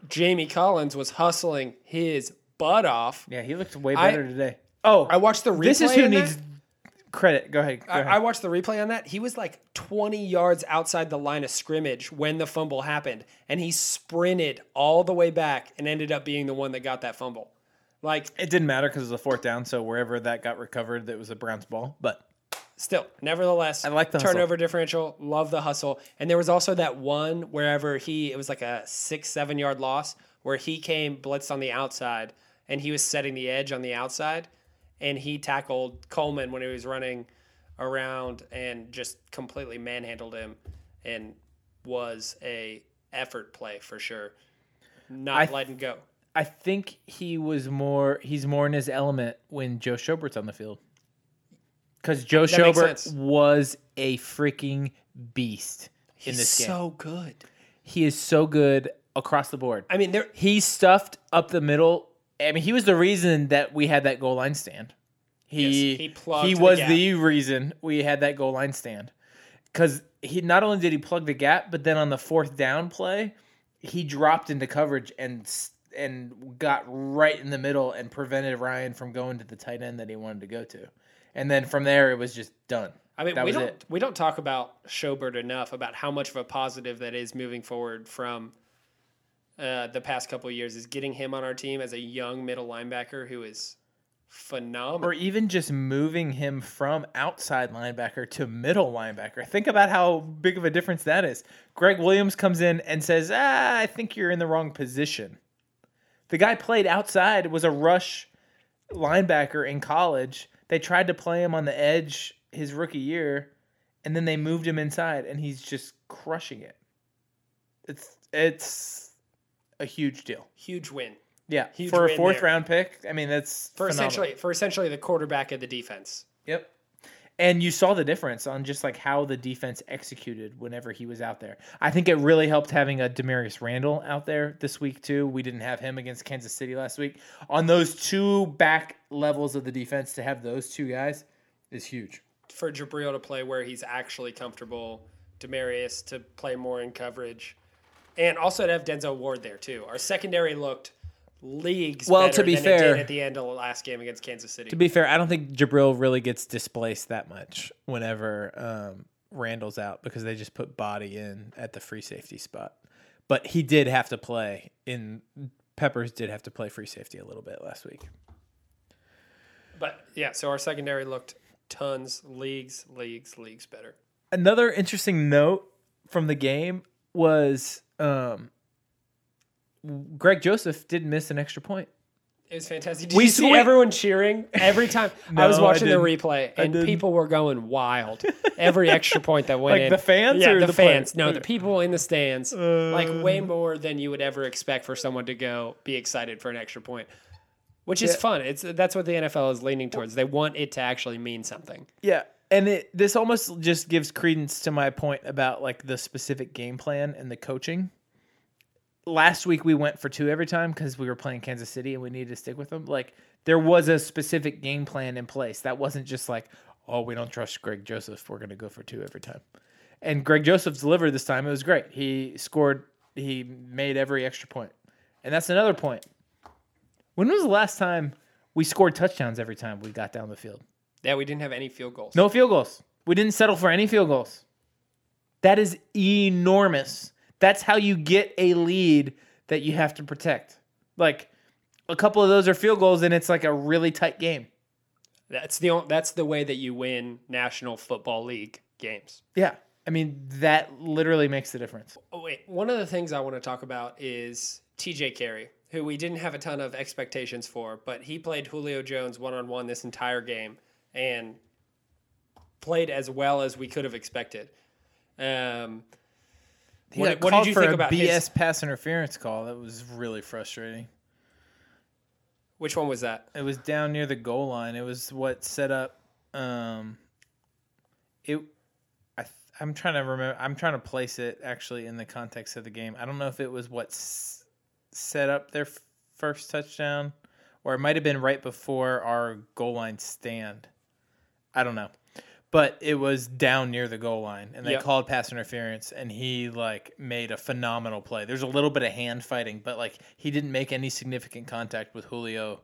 Jamie Collins was hustling his butt off. Yeah, he looked way I- better today. Oh, I watched the replay. this is who needs. that. Credit. Go ahead. Go I, ahead. I watched the replay on that. He was like 20 yards outside the line of scrimmage when the fumble happened, and he sprinted all the way back and ended up being the one that got that fumble. Like, it didn't matter because it was a fourth down, so wherever that got recovered, that was a Browns ball. But still, nevertheless, I like the hustle. turnover differential. Love the hustle. And there was also that one wherever he, it was like a six, seven yard loss where he came blitzed on the outside and he was setting the edge on the outside and he tackled Coleman when he was running around and just completely manhandled him and was a effort play for sure. Not I th- letting go. I think he was more. He's more in his element when Joe Schobert's on the field. Because Joe That Schobert was a freaking beast in He's this game. so good. he is so good across the board. I mean, there. He stuffed up the middle. I mean, he was the reason that we had that goal line stand. He Yes, he plugged he the was gap. the reason we had that goal line stand. Because he not only did he plug the gap, but then on the fourth down play, he dropped into coverage and and got right in the middle and prevented Ryan from going to the tight end that he wanted to go to. And then from there, it was just done. I mean, that we don't it. we don't talk about Schobert enough about how much of a positive that is moving forward from uh, the past couple years. Is getting him on our team as a young middle linebacker who is phenomenal. or even just moving him from outside linebacker to middle linebacker. Think about how big of a difference that is. Gregg Williams comes in and says, "Ah, I think you're in the wrong position." The guy played outside, was a rush linebacker in college. They tried to play him on the edge his rookie year, and then they moved him inside, and he's just crushing it. It's it's a huge deal. Huge win Yeah, Huge for a fourth there. round pick. I mean, that's for phenomenal. essentially for essentially the quarterback of the defense. Yep. And you saw the difference on just like how the defense executed whenever he was out there. I think it really helped having a Damarious Randall out there this week too. We didn't have him against Kansas City last week. On those two back levels of the defense to have those two guys is huge. for Jabril to play where he's actually comfortable, Damarious to play more in coverage, and also to have Denzel Ward there too. Our secondary looked leagues Well, better to be fair- at the end of the last game against Kansas City. To be fair, I don't think Jabril really gets displaced that much whenever um, Randall's out because they just put body in at the free safety spot. But he did have to play in Peppers did have to play free safety a little bit last week. but yeah, so our secondary looked tons leagues, leagues, leagues better. another interesting note from the game was um, Greg Joseph did miss an extra point. It was fantastic. Did We you see swe- everyone cheering every time? *laughs* I was No, I watching the replay, and people were going wild. Every extra point that went Like in, the fans yeah, or the, the fans. players? No, the people in the stands, like Uh. way more than you would ever expect for someone to go be excited for an extra point, which is fun. It's that's what the NFL is leaning towards. They want it to actually mean something. Yeah, and it this almost just gives credence to my point about like the specific game plan and the coaching. Last week we went for two every time because we were playing Kansas City and we needed to stick with them. Like there was a specific game plan in place. That wasn't just like, oh, we don't trust Greg Joseph. We're gonna go for two every time. And Greg Joseph delivered this time. It was great. He scored. He made every extra point. And that's another point. When was the last time we scored touchdowns every time we got down the field? Yeah, we didn't have any field goals. No field goals. We didn't settle for any field goals. That is enormous. That's how you get a lead that you have to protect. Like a couple of those are field goals and it's like a really tight game. That's the on- that's the way that you win National Football League games. Yeah. I mean, that literally makes the difference. Oh, wait, one of the things I want to talk about is TJ Carrie, who we didn't have a ton of expectations for, but he played Julio Jones one on one this entire game and played as well as we could have expected. Um, He what, what did you for think a about BS his? pass interference call? That was really frustrating. Which one was that? It was down near the goal line. It was what set up. Um, it. I. th- I'm trying to remember. I'm trying to place it actually in the context of the game. I don't know if it was what s- set up their f- first touchdown, or it might have been right before our goal line stand. I don't know, but it was down near the goal line, and they Yep. called pass interference, and he like made a phenomenal play. There's a little bit of hand fighting, but like he didn't make any significant contact with Julio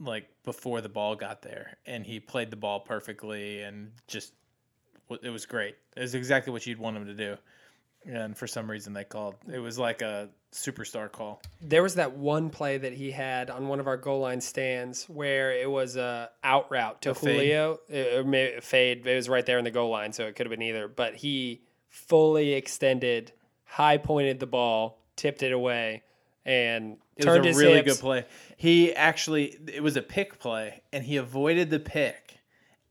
like before the ball got there and he played the ball perfectly and just it was great it was exactly what you'd want him to do and for some reason they called it was like a superstar call There was that one play that he had on one of our goal line stands where it was a out route to A fade. Julio, It- or may- fade. It was right there in the goal line, so it could have been either. But he fully extended, high pointed the ball, tipped it away, and it turned was a really hips. good play he actually it was a pick play and he avoided the pick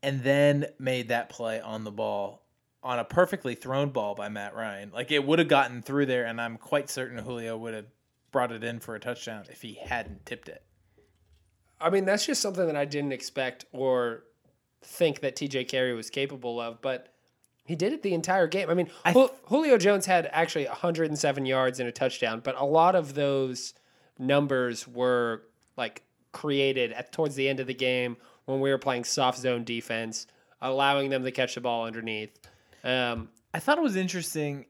and then made that play on the ball on a perfectly thrown ball by Matt Ryan like it would have gotten through there and I'm quite certain Julio would have brought it in for a touchdown if he hadn't tipped it. I mean, that's just something that I didn't expect or think that TJ Carrie was capable of, but he did it the entire game. I mean, Jul- Julio Jones had actually 107 yards and a touchdown, but a lot of those numbers were like created at towards the end of the game when we were playing soft zone defense, allowing them to catch the ball underneath. Um, I thought it was interesting.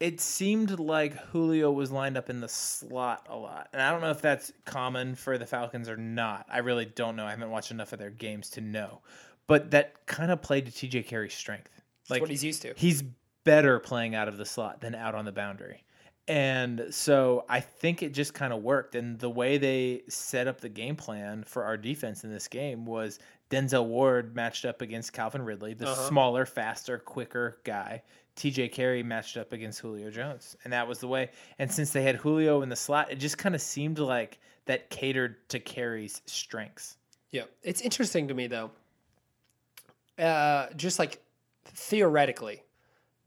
It seemed like Julio was lined up in the slot a lot. And I don't know if that's common for the Falcons or not. I really don't know. I haven't watched enough of their games to know. But that kind of played to TJ Carrie's strength. Like what he's used to. He's better playing out of the slot than out on the boundary. And so I think it just kind of worked. And the way they set up the game plan for our defense in this game was Denzel Ward matched up against Calvin Ridley, the smaller, faster, quicker guy. TJ Carrie matched up against Julio Jones. And that was the way. And since they had Julio in the slot, it just kind of seemed like that catered to Carrie's strengths. Yeah, it's interesting to me though. Uh, just like theoretically,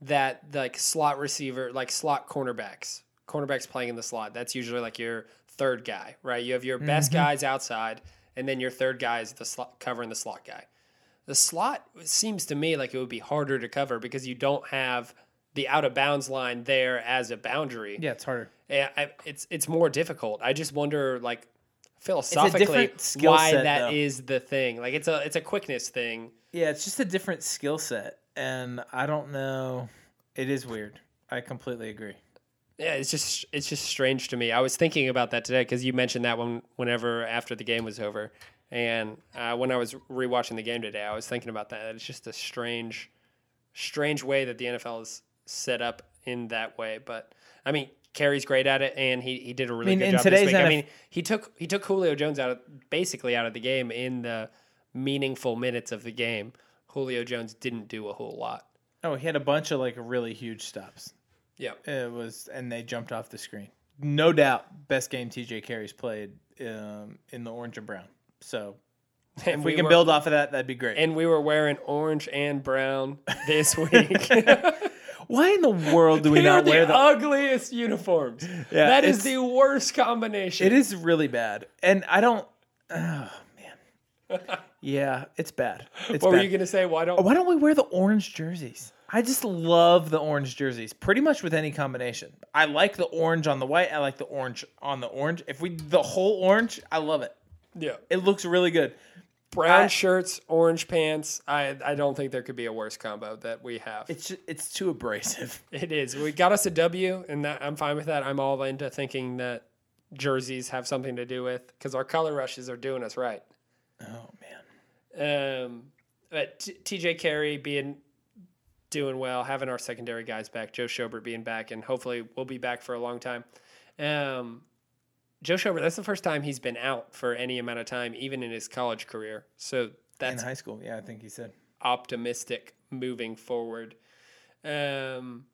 that like slot receiver, like slot cornerbacks, cornerbacks playing in the slot. That's usually like your third guy, right? You have your best guys outside, and then your third guy is the slot covering the slot guy. The slot seems to me like it would be harder to cover because you don't have the out of bounds line there as a boundary. Yeah, it's harder. Yeah, I, it's it's more difficult. I just wonder, like philosophically, why set, that though. is the thing. Like it's a it's a quickness thing. Yeah, it's just a different skill set. And I don't know. It is weird. I completely agree. Yeah, it's just it's just strange to me. I was thinking about that today because you mentioned that one whenever after the game was over, and uh, when I was rewatching the game today, I was thinking about that. It's just a strange, strange way that the NFL is set up in that way. But I mean, Carrie's great at it, and he, he did a really mean, good job this week. I mean, he took he took Julio Jones out of basically out of the game in the meaningful minutes of the game. Julio Jones didn't do a whole lot. Oh, he had a bunch of like really huge stops. Yeah. It was, and they jumped off the screen. No doubt, best game TJ Carrie's played um, in the orange and brown. So And if we, can were- build off of that, that'd be great. and we were wearing orange and brown *laughs* this week. *laughs* Why in the world do we *laughs* They not the, wear the? ugliest uniforms. Yeah, that is the worst combination. It is really bad, and I don't. Oh man. Yeah, it's bad. It's What bad. were you gonna say? Why don't? Why don't we wear the orange jerseys? I just love the orange jerseys, pretty much with any combination. I like the orange on the white. I like the orange on the orange. If we the whole orange, I love it. Yeah, It looks really good. brown I- shirts, orange pants. I I don't think there could be a worse combo that we have. It's it's too abrasive. *laughs* It is. We got us a W, and that I'm fine with that. I'm all into thinking that jerseys have something to do with because our color rushes are doing us right. Oh man. Um, but T- TJ Carrie being doing well, having our secondary guys back, Joe Schobert being back, and hopefully we'll be back for a long time. Um, Joe Schobert, that's the first time he's been out for any amount of time, even in his college career. So In that's high school, yeah, I think he said. optimistic moving forward. Um,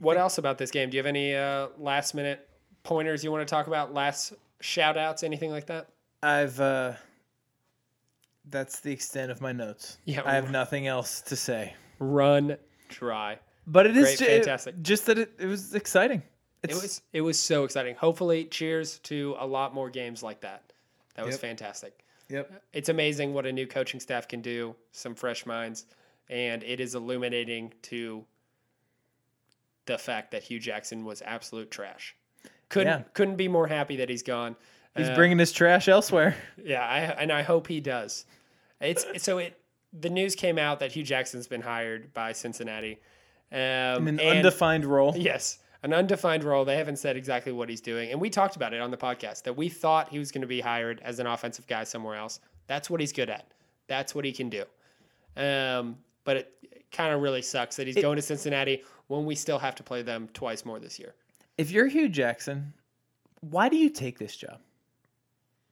what else about this game? Do you have any uh, last minute pointers you want to talk about? Last shout outs, anything like that? I've uh that's the extent of my notes. Yeah, I have nothing else to say. Run dry. But it is Great, ju- fantastic. just that it, it was exciting. It was it was so exciting. Hopefully, cheers to a lot more games like that. That was Yep. fantastic. Yep. It's amazing what a new coaching staff can do. Some fresh minds, and it is illuminating to the fact that Hue Jackson was absolute trash. Couldn't Yeah. couldn't be more happy that he's gone. He's Uh, bringing his trash elsewhere. *laughs* yeah, I, and I hope he does. It's so it. The news came out that Hue Jackson's been hired by Cincinnati. Um, In an and- undefined role. Yes, an undefined role. They haven't said exactly what he's doing, and we talked about it on the podcast that we thought he was going to be hired as an offensive guy somewhere else. That's what he's good at. That's what he can do. Um, but it kind of really sucks that he's going to Cincinnati when we still have to play them twice more this year. If you're Hue Jackson, why do you take this job?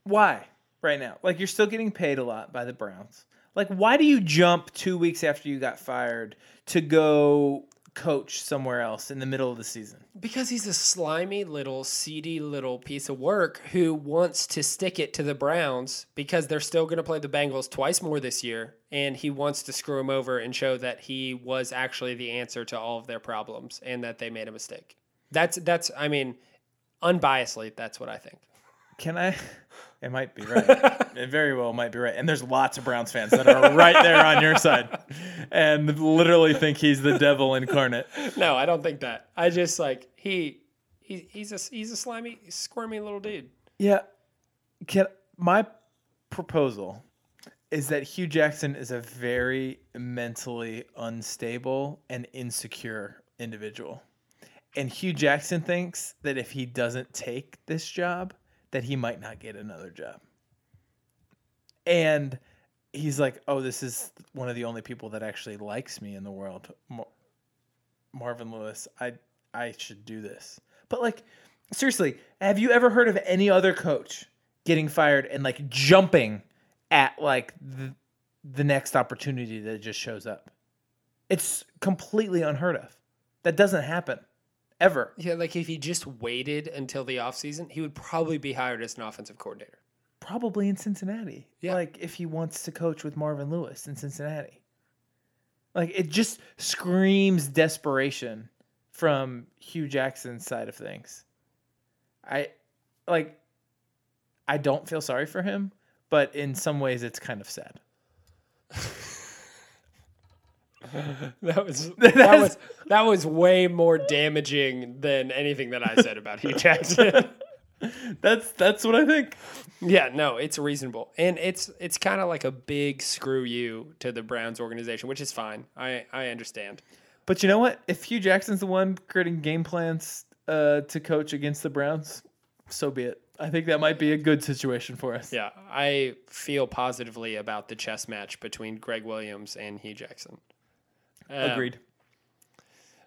Why? Right now. Like you're still getting paid a lot by the Browns. Like why do you jump 2 weeks after you got fired to go coach somewhere else in the middle of the season? Because he's a slimy little, seedy little piece of work who wants to stick it to the Browns because they're still going to play the Bengals twice more this year. And he wants to screw them over and show that he was actually the answer to all of their problems and that they made a mistake. That's, that's, I mean, unbiasedly, that's what I think. Can I? It might be right. it very well might be right. And there's lots of Browns fans that are right there on your side and literally think he's the devil incarnate. No, I don't think that. I just like, he, he he's a, he's a slimy, squirmy little dude. Yeah. Can my proposal is that Hue Jackson is a very mentally unstable and insecure individual. And Hue Jackson thinks that if he doesn't take this job, that he might not get another job. And he's like, "Oh, this is one of the only people that actually likes me in the world." Mar- Marvin Lewis, I I should do this. But like seriously, have you ever heard of any other coach getting fired and like jumping at like the, the next opportunity that just shows up? It's completely unheard of. That doesn't happen ever. Yeah, like if he just waited until the offseason, he would probably be hired as an offensive coordinator. Probably in Cincinnati. Yeah. Like if he wants to coach with Marvin Lewis in Cincinnati. Like it just screams desperation from Hue Jackson's side of things. I like I don't feel sorry for him, but in some ways it's kind of sad. *laughs* *laughs* That was *laughs* that was that was way more damaging than anything that I said about Hue Jackson. *laughs* That's that's what I think. yeah, no, it's reasonable, and it's it's kind of like a big screw you to the Browns organization, which is fine. I I understand. But you know what? If Hue Jackson's the one creating game plans uh, to coach against the Browns, so be it. I think that might be a good situation for us. Yeah, I feel positively about the chess match between Gregg Williams and Hue Jackson. Um, Agreed.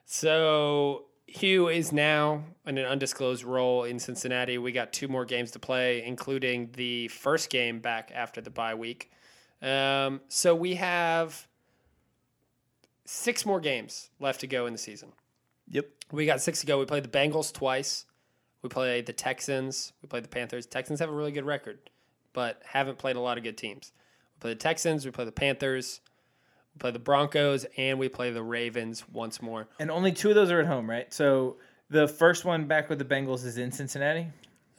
So Hue is now in an undisclosed role in Cincinnati. We got two more games to play, including the first game back after the bye week. Um, so we have six more games left to go in the season. Yep. We got six to go. We played the Bengals twice. We played the Texans. We played the Panthers. Texans have a really good record, but haven't played a lot of good teams. We play the Texans. We play the Panthers. Play the Broncos, and we play the Ravens once more. And only two of those are at home, right? So the first one back with the Bengals is in Cincinnati.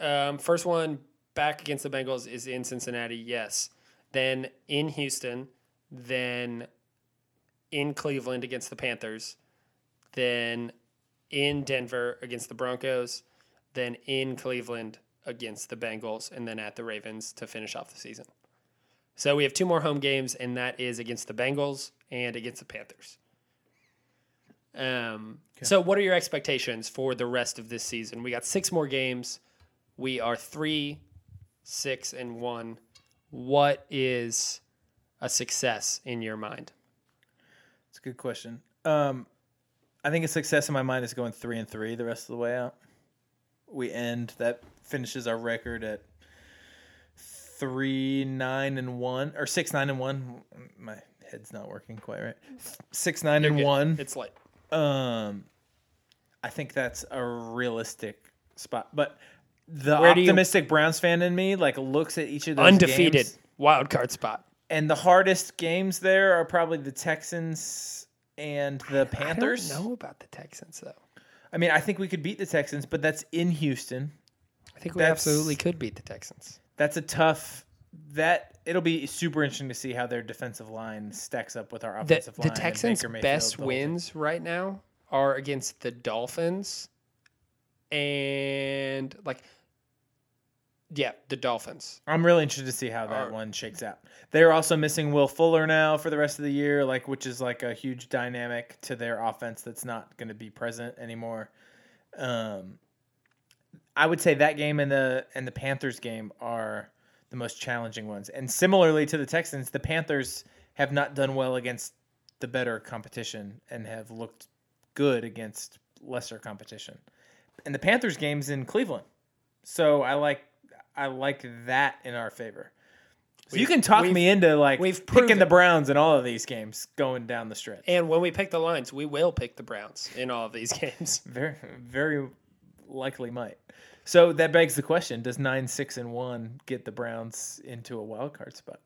Um, first one back against the Bengals is in Cincinnati, yes. Then in Houston, then in Cleveland against the Panthers, then in Denver against the Broncos, then in Cleveland against the Bengals, and then at the Ravens to finish off the season. So we have two more home games, and that is against the Bengals and against the Panthers. Um, So, what are your expectations for the rest of this season? We got six more games. We are three, six, and one. What is a success in your mind? It's a good question. Um, I think a success in my mind is going three and three the rest of the way out. We end that finishes our record at three nine and one or six nine and one. My head's not working quite right. Six nine and Good. one. It's like Um, I think that's a realistic spot, but the Where do you- optimistic Browns fan in me like looks at each of those undefeated games, wild card spot. and the hardest games there are probably the Texans and the Panthers. I don't know about the Texans though. I mean, I think we could beat the Texans, but that's in Houston. I think we That's- absolutely could beat the Texans. That's a tough. That it'll be super interesting to see how their defensive line stacks up with our offensive the line. The Texans' best the whole thing. wins right now are against the Dolphins and like yeah, the Dolphins. I'm really interested to see how that Are- one shakes out. They're also missing Will Fuller now for the rest of the year, like which is like a huge dynamic to their offense that's not going to be present anymore. Um, I would say that game and the and the Panthers game are the most challenging ones. And similarly to the Texans, the Panthers have not done well against the better competition and have looked good against lesser competition. And the Panthers game's in Cleveland. So I like I like that in our favor. So you can talk me into like we've picking proven- the Browns in all of these games going down the stretch. And when we pick the lines, we will pick the Browns in all of these *laughs* games. Very, very likely might. So that begs the question: Does nine, six, and one get the Browns into a wild card spot?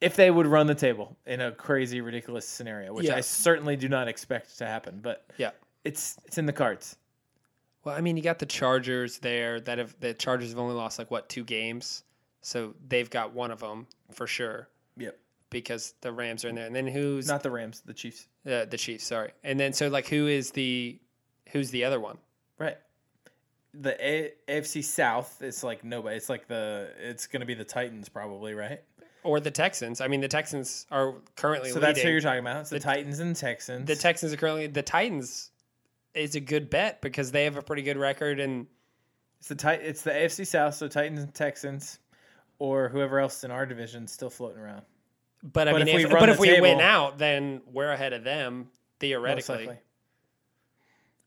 If they would run the table in a crazy, ridiculous scenario, which I certainly do not expect to happen, but Yeah. it's it's in the cards. Well, I mean, you got the Chargers there that have the Chargers have only lost like what two games, so they've got one of them for sure Yep. because the Rams are in there. And then who's Not the Rams, the Chiefs. uh, the Chiefs? Sorry. And then so like who is the who's the other one? Right. The A- AFC South is like nobody. It's like the it's going to be the Titans probably, right? Or the Texans? I mean, the Texans are currently So that's who you're talking about. It's the, Titans and Texans. the Texans are currently the Titans is a good bet because they have a pretty good record and It's the tit- It's the AFC South, so Titans and Texans, or whoever else in our division is still floating around. but I But mean if we if, run but if we win out then we're ahead of them theoretically.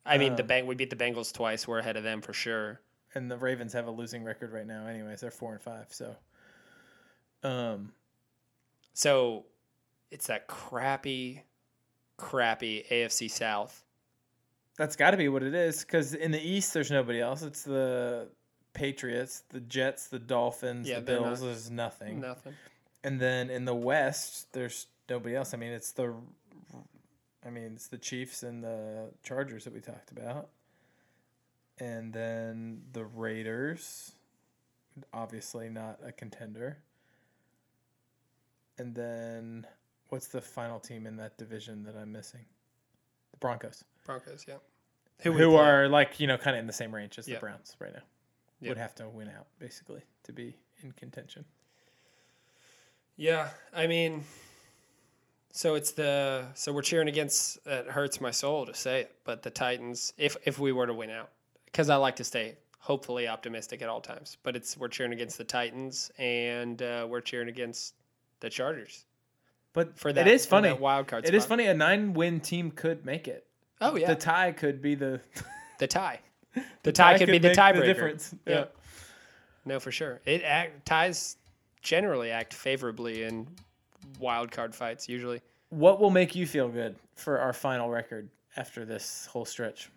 I mean the Um, bang we beat the Bengals twice, we're ahead of them for sure. And the Ravens have a losing record right now. Anyways, they're four and five. So, um, So it's that crappy crappy AFC South. that's got to be what it is. Because in the East, there's nobody else. It's the Patriots, the Jets, the Dolphins, Yeah, the Bills. not- There's nothing. Nothing. And then in the West, there's nobody else. I mean, it's the, I mean, it's the Chiefs and the Chargers that we talked about, and then the Raiders, obviously not a contender. And then what's the final team in that division that I'm missing? The Broncos, Broncos, yeah. who, we play. are like you know kind of in the same range as Yeah. the Browns right now. Yeah. Would have to win out basically to be in contention. Yeah, I mean, so it's the so we're cheering against. It hurts my soul to say it, but the Titans. If if we were to win out, because I like to stay hopefully optimistic at all times, but it's we're cheering against the Titans and uh, we're cheering against the Chargers But for that. it is funny. wild card. It is spot. funny. A nine-win team could make it. Oh yeah, The tie could be the the tie. *laughs* The tie could be the tiebreaker. difference. Yeah. Yeah. No, for sure. It act, ties generally act favorably in wild card fights. Usually, What will make you feel good for our final record after this whole stretch?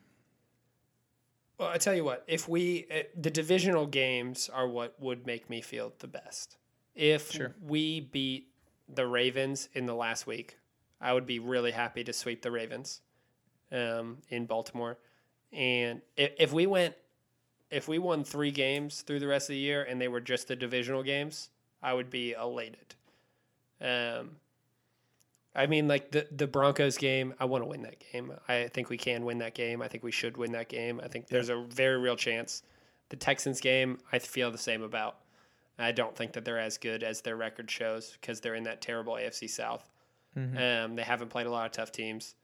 well, I tell you what. If we uh, the divisional games are what would make me feel the best. If Sure. we beat the Ravens in the last week, I would be really happy to sweep the Ravens um, in Baltimore. And if, if we went, if we won three games through the rest of the year and they were just the divisional games, I would be elated. Um, I mean, like the the Broncos game, I want to win that game. I think we can win that game. I think we should win that game. I think there's a very real chance. The Texans game, I feel the same about. I don't think that they're as good as their record shows because they're in that terrible AFC South. Um, they haven't played a lot of tough teams.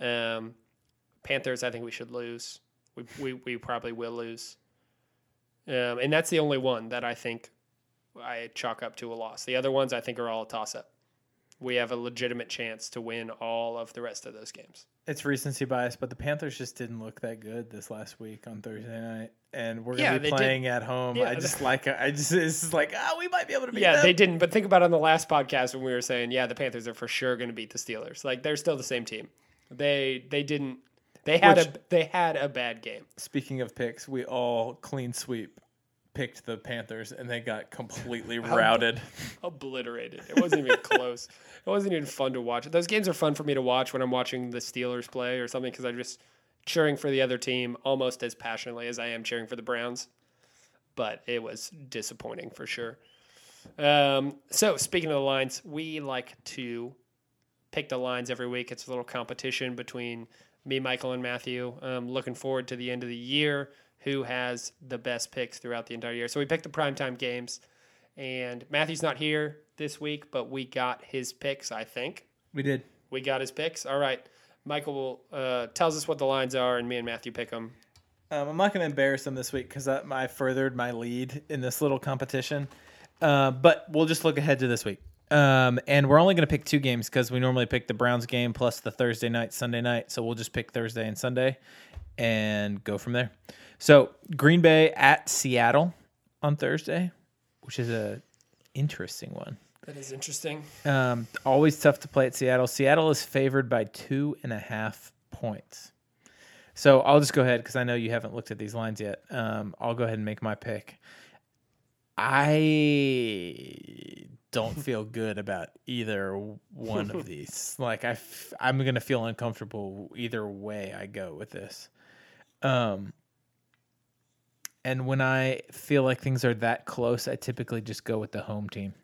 Um, Panthers, I think we should lose. We, we, we probably will lose. Um, and that's the only one that I think I chalk up to a loss. The other ones I think are all a toss up. We have a legitimate chance to win all of the rest of those games. It's recency bias, but the Panthers just didn't look that good this last week on Thursday night, and we're gonna Yeah, be they did. playing at home. Yeah, I just like I just it's just like ah, we might be able to beat Yeah, them. they didn't. But think about on the last podcast when we were saying, yeah, the Panthers are for sure going to beat the Steelers. Like they're still the same team. They they didn't. They had Which- a they had a bad game. Speaking of picks, we all clean sweep picked the Panthers, and they got completely *laughs* routed. obliterated. It wasn't even *laughs* close. It wasn't even fun to watch. Those games are fun for me to watch when I'm watching the Steelers play or something because I'm just cheering for the other team almost as passionately as I am cheering for the Browns. But it was disappointing for sure. Um, so speaking of the lines, we like to pick the lines every week. It's a little competition between me, Michael, and Matthew. Um, looking forward to the end of the year. Who has the best picks throughout the entire year? So we picked the primetime games. And Matthew's not here this week, but we got his picks, I think. We did. We got his picks. All right. Michael uh, tells us what the lines are, and me and Matthew pick them. Um, I'm not going to embarrass them this week because I, I furthered my lead in this little competition. Uh, but we'll just look ahead to this week. Um, and we're only going to pick two games because we normally pick the Browns game plus the Thursday night, Sunday night. So we'll just pick Thursday and Sunday and go from there. So Green Bay at Seattle on Thursday, which is a interesting one. That is interesting. Um, always tough to play at Seattle. Seattle is favored by two and a half points. So I'll just go ahead because I know you haven't looked at these lines yet. Um, I'll go ahead and make my pick. I don't *laughs* feel good about either one of these. *laughs* Like I, f- I'm gonna feel uncomfortable either way I go with this. Um, and when I feel like things are that close, I typically just go with the home team.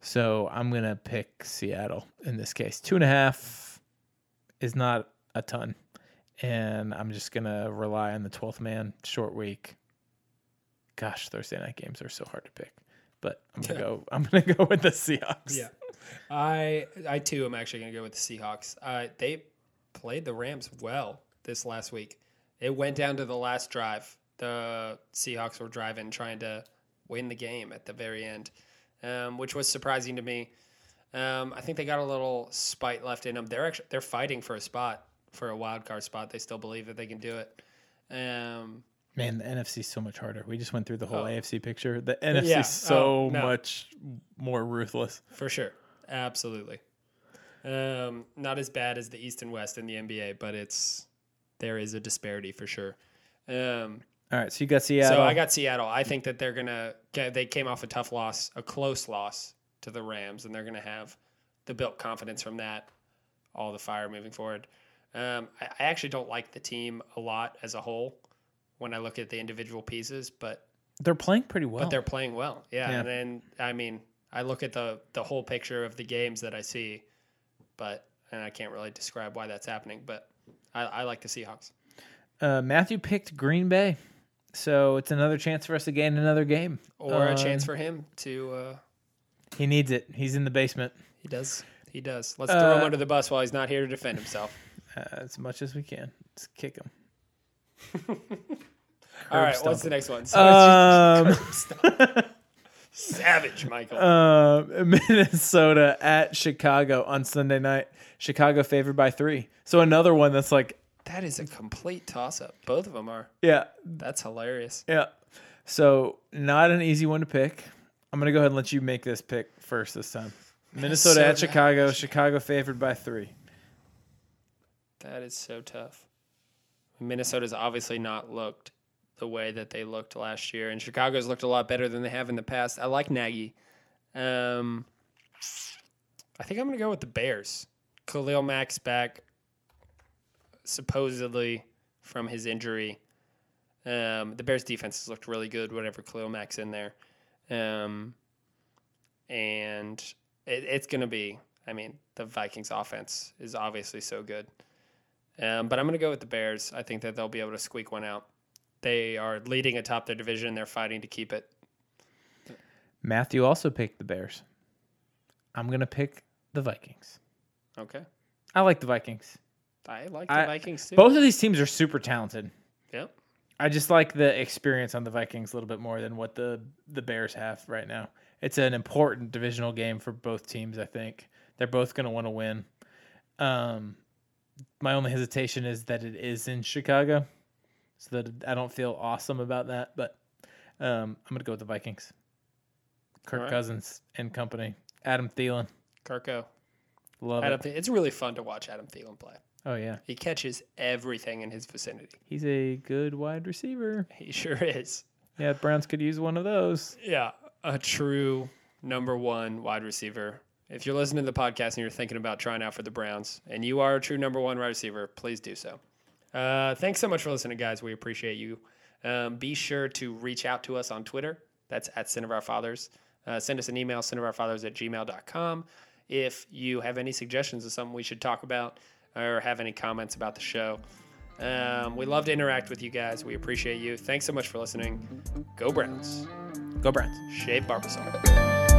So I'm gonna pick Seattle in this case. Two and a half is not a ton, and I'm just gonna rely on the 12th man. Short week. Gosh, Thursday night games are so hard to pick, but I'm gonna go. *laughs* I'm gonna go with the Seahawks. Yeah. I I too am actually going to go with the Seahawks. Uh, they played the Rams well this last week. It went down to the last drive. The Seahawks were driving, trying to win the game at the very end, um, which was surprising to me. Um, I think they got a little spite left in them. They're actually they're fighting for a spot for a wild card spot. They still believe that they can do it. Um, Man, the NFC's so much harder. We just went through the whole Oh. AFC picture. The NFC's Yeah. so Oh, no. much more ruthless. For sure. Absolutely. Um, not as bad as the East and West in the NBA, but it's there is a disparity for sure. Um, All right, so you got Seattle. so I got Seattle. I think that they're gonna they came off a tough loss, a close loss to the Rams, and they're gonna have the built confidence from that, all the fire moving forward. Um, I, I actually don't like the team a lot as a whole when I look at the individual pieces, but they're playing pretty well. but they're playing well. Yeah. Yeah. And then I mean, I look at the the whole picture of the games that I see, but and I can't really describe why that's happening, but I, I like the Seahawks. uh, Matthew picked Green Bay, so it's another chance for us to gain another game. Or a Um, chance for him to uh He needs it. He's in the basement he does he does. Let's throw him Uh, under the bus while he's not here to defend himself. *laughs* uh, as much as we can. Let's kick him. *laughs* All right, stomp what's the next one? So Um, *laughs* savage, Michael. uh, Minnesota at Chicago on Sunday night. Chicago favored by three. So another one that's like, that is a complete toss up. Both of them are. yeah, That's hilarious. yeah. So not an easy one to pick. I'm gonna go ahead and let you make this pick first this time. Minnesota at Minnesota. Chicago. Chicago favored by three. That is so tough. Minnesota's obviously not looked the way that they looked last year, and Chicago's looked a lot better than they have in the past. I like Nagy. Um, I think I'm going to go with the Bears. Khalil Mack's back, supposedly from his injury. Um, the Bears' defense has looked really good whenever Khalil Mack's in there. Um, and it, it's going to be, I mean, the Vikings' offense is obviously so good. Um, but I'm going to go with the Bears. I think that they'll be able to squeak one out. They are leading atop their division. They're fighting to keep it. Matthew also picked the Bears. I'm gonna pick the Vikings. Okay. I like the Vikings. I like the I- Vikings too. Both of these teams are super talented. Yep. I just like the experience on the Vikings a little bit more than what the the Bears have right now. It's an important divisional game for both teams. I think they're both going to want to win. Um, my only hesitation is that it is in Chicago, so that I don't feel awesome about that. But um, I'm going to go with the Vikings. Kirk right. Cousins and company. Adam Thielen, Kirko. love Adam it. Thielen. It's really fun to watch Adam Thielen play. Oh yeah, He catches everything in his vicinity. he's a good wide receiver. He sure is. Yeah, Browns could use one of those. Yeah, a true number one wide receiver. If you're listening to the podcast and you're thinking about trying out for the Browns, and you are a true number one wide receiver, please do so. Uh, thanks so much for listening, guys. We appreciate you. Um, be sure to reach out to us on Twitter. That's at Sin of Our Fathers. Uh, send us an email, sinofourfathers at gmail.com. If you have any suggestions of something we should talk about or have any comments about the show, um, we love to interact with you guys. We appreciate you. Thanks so much for listening. Go Browns. Go Browns. Shave Barbasol.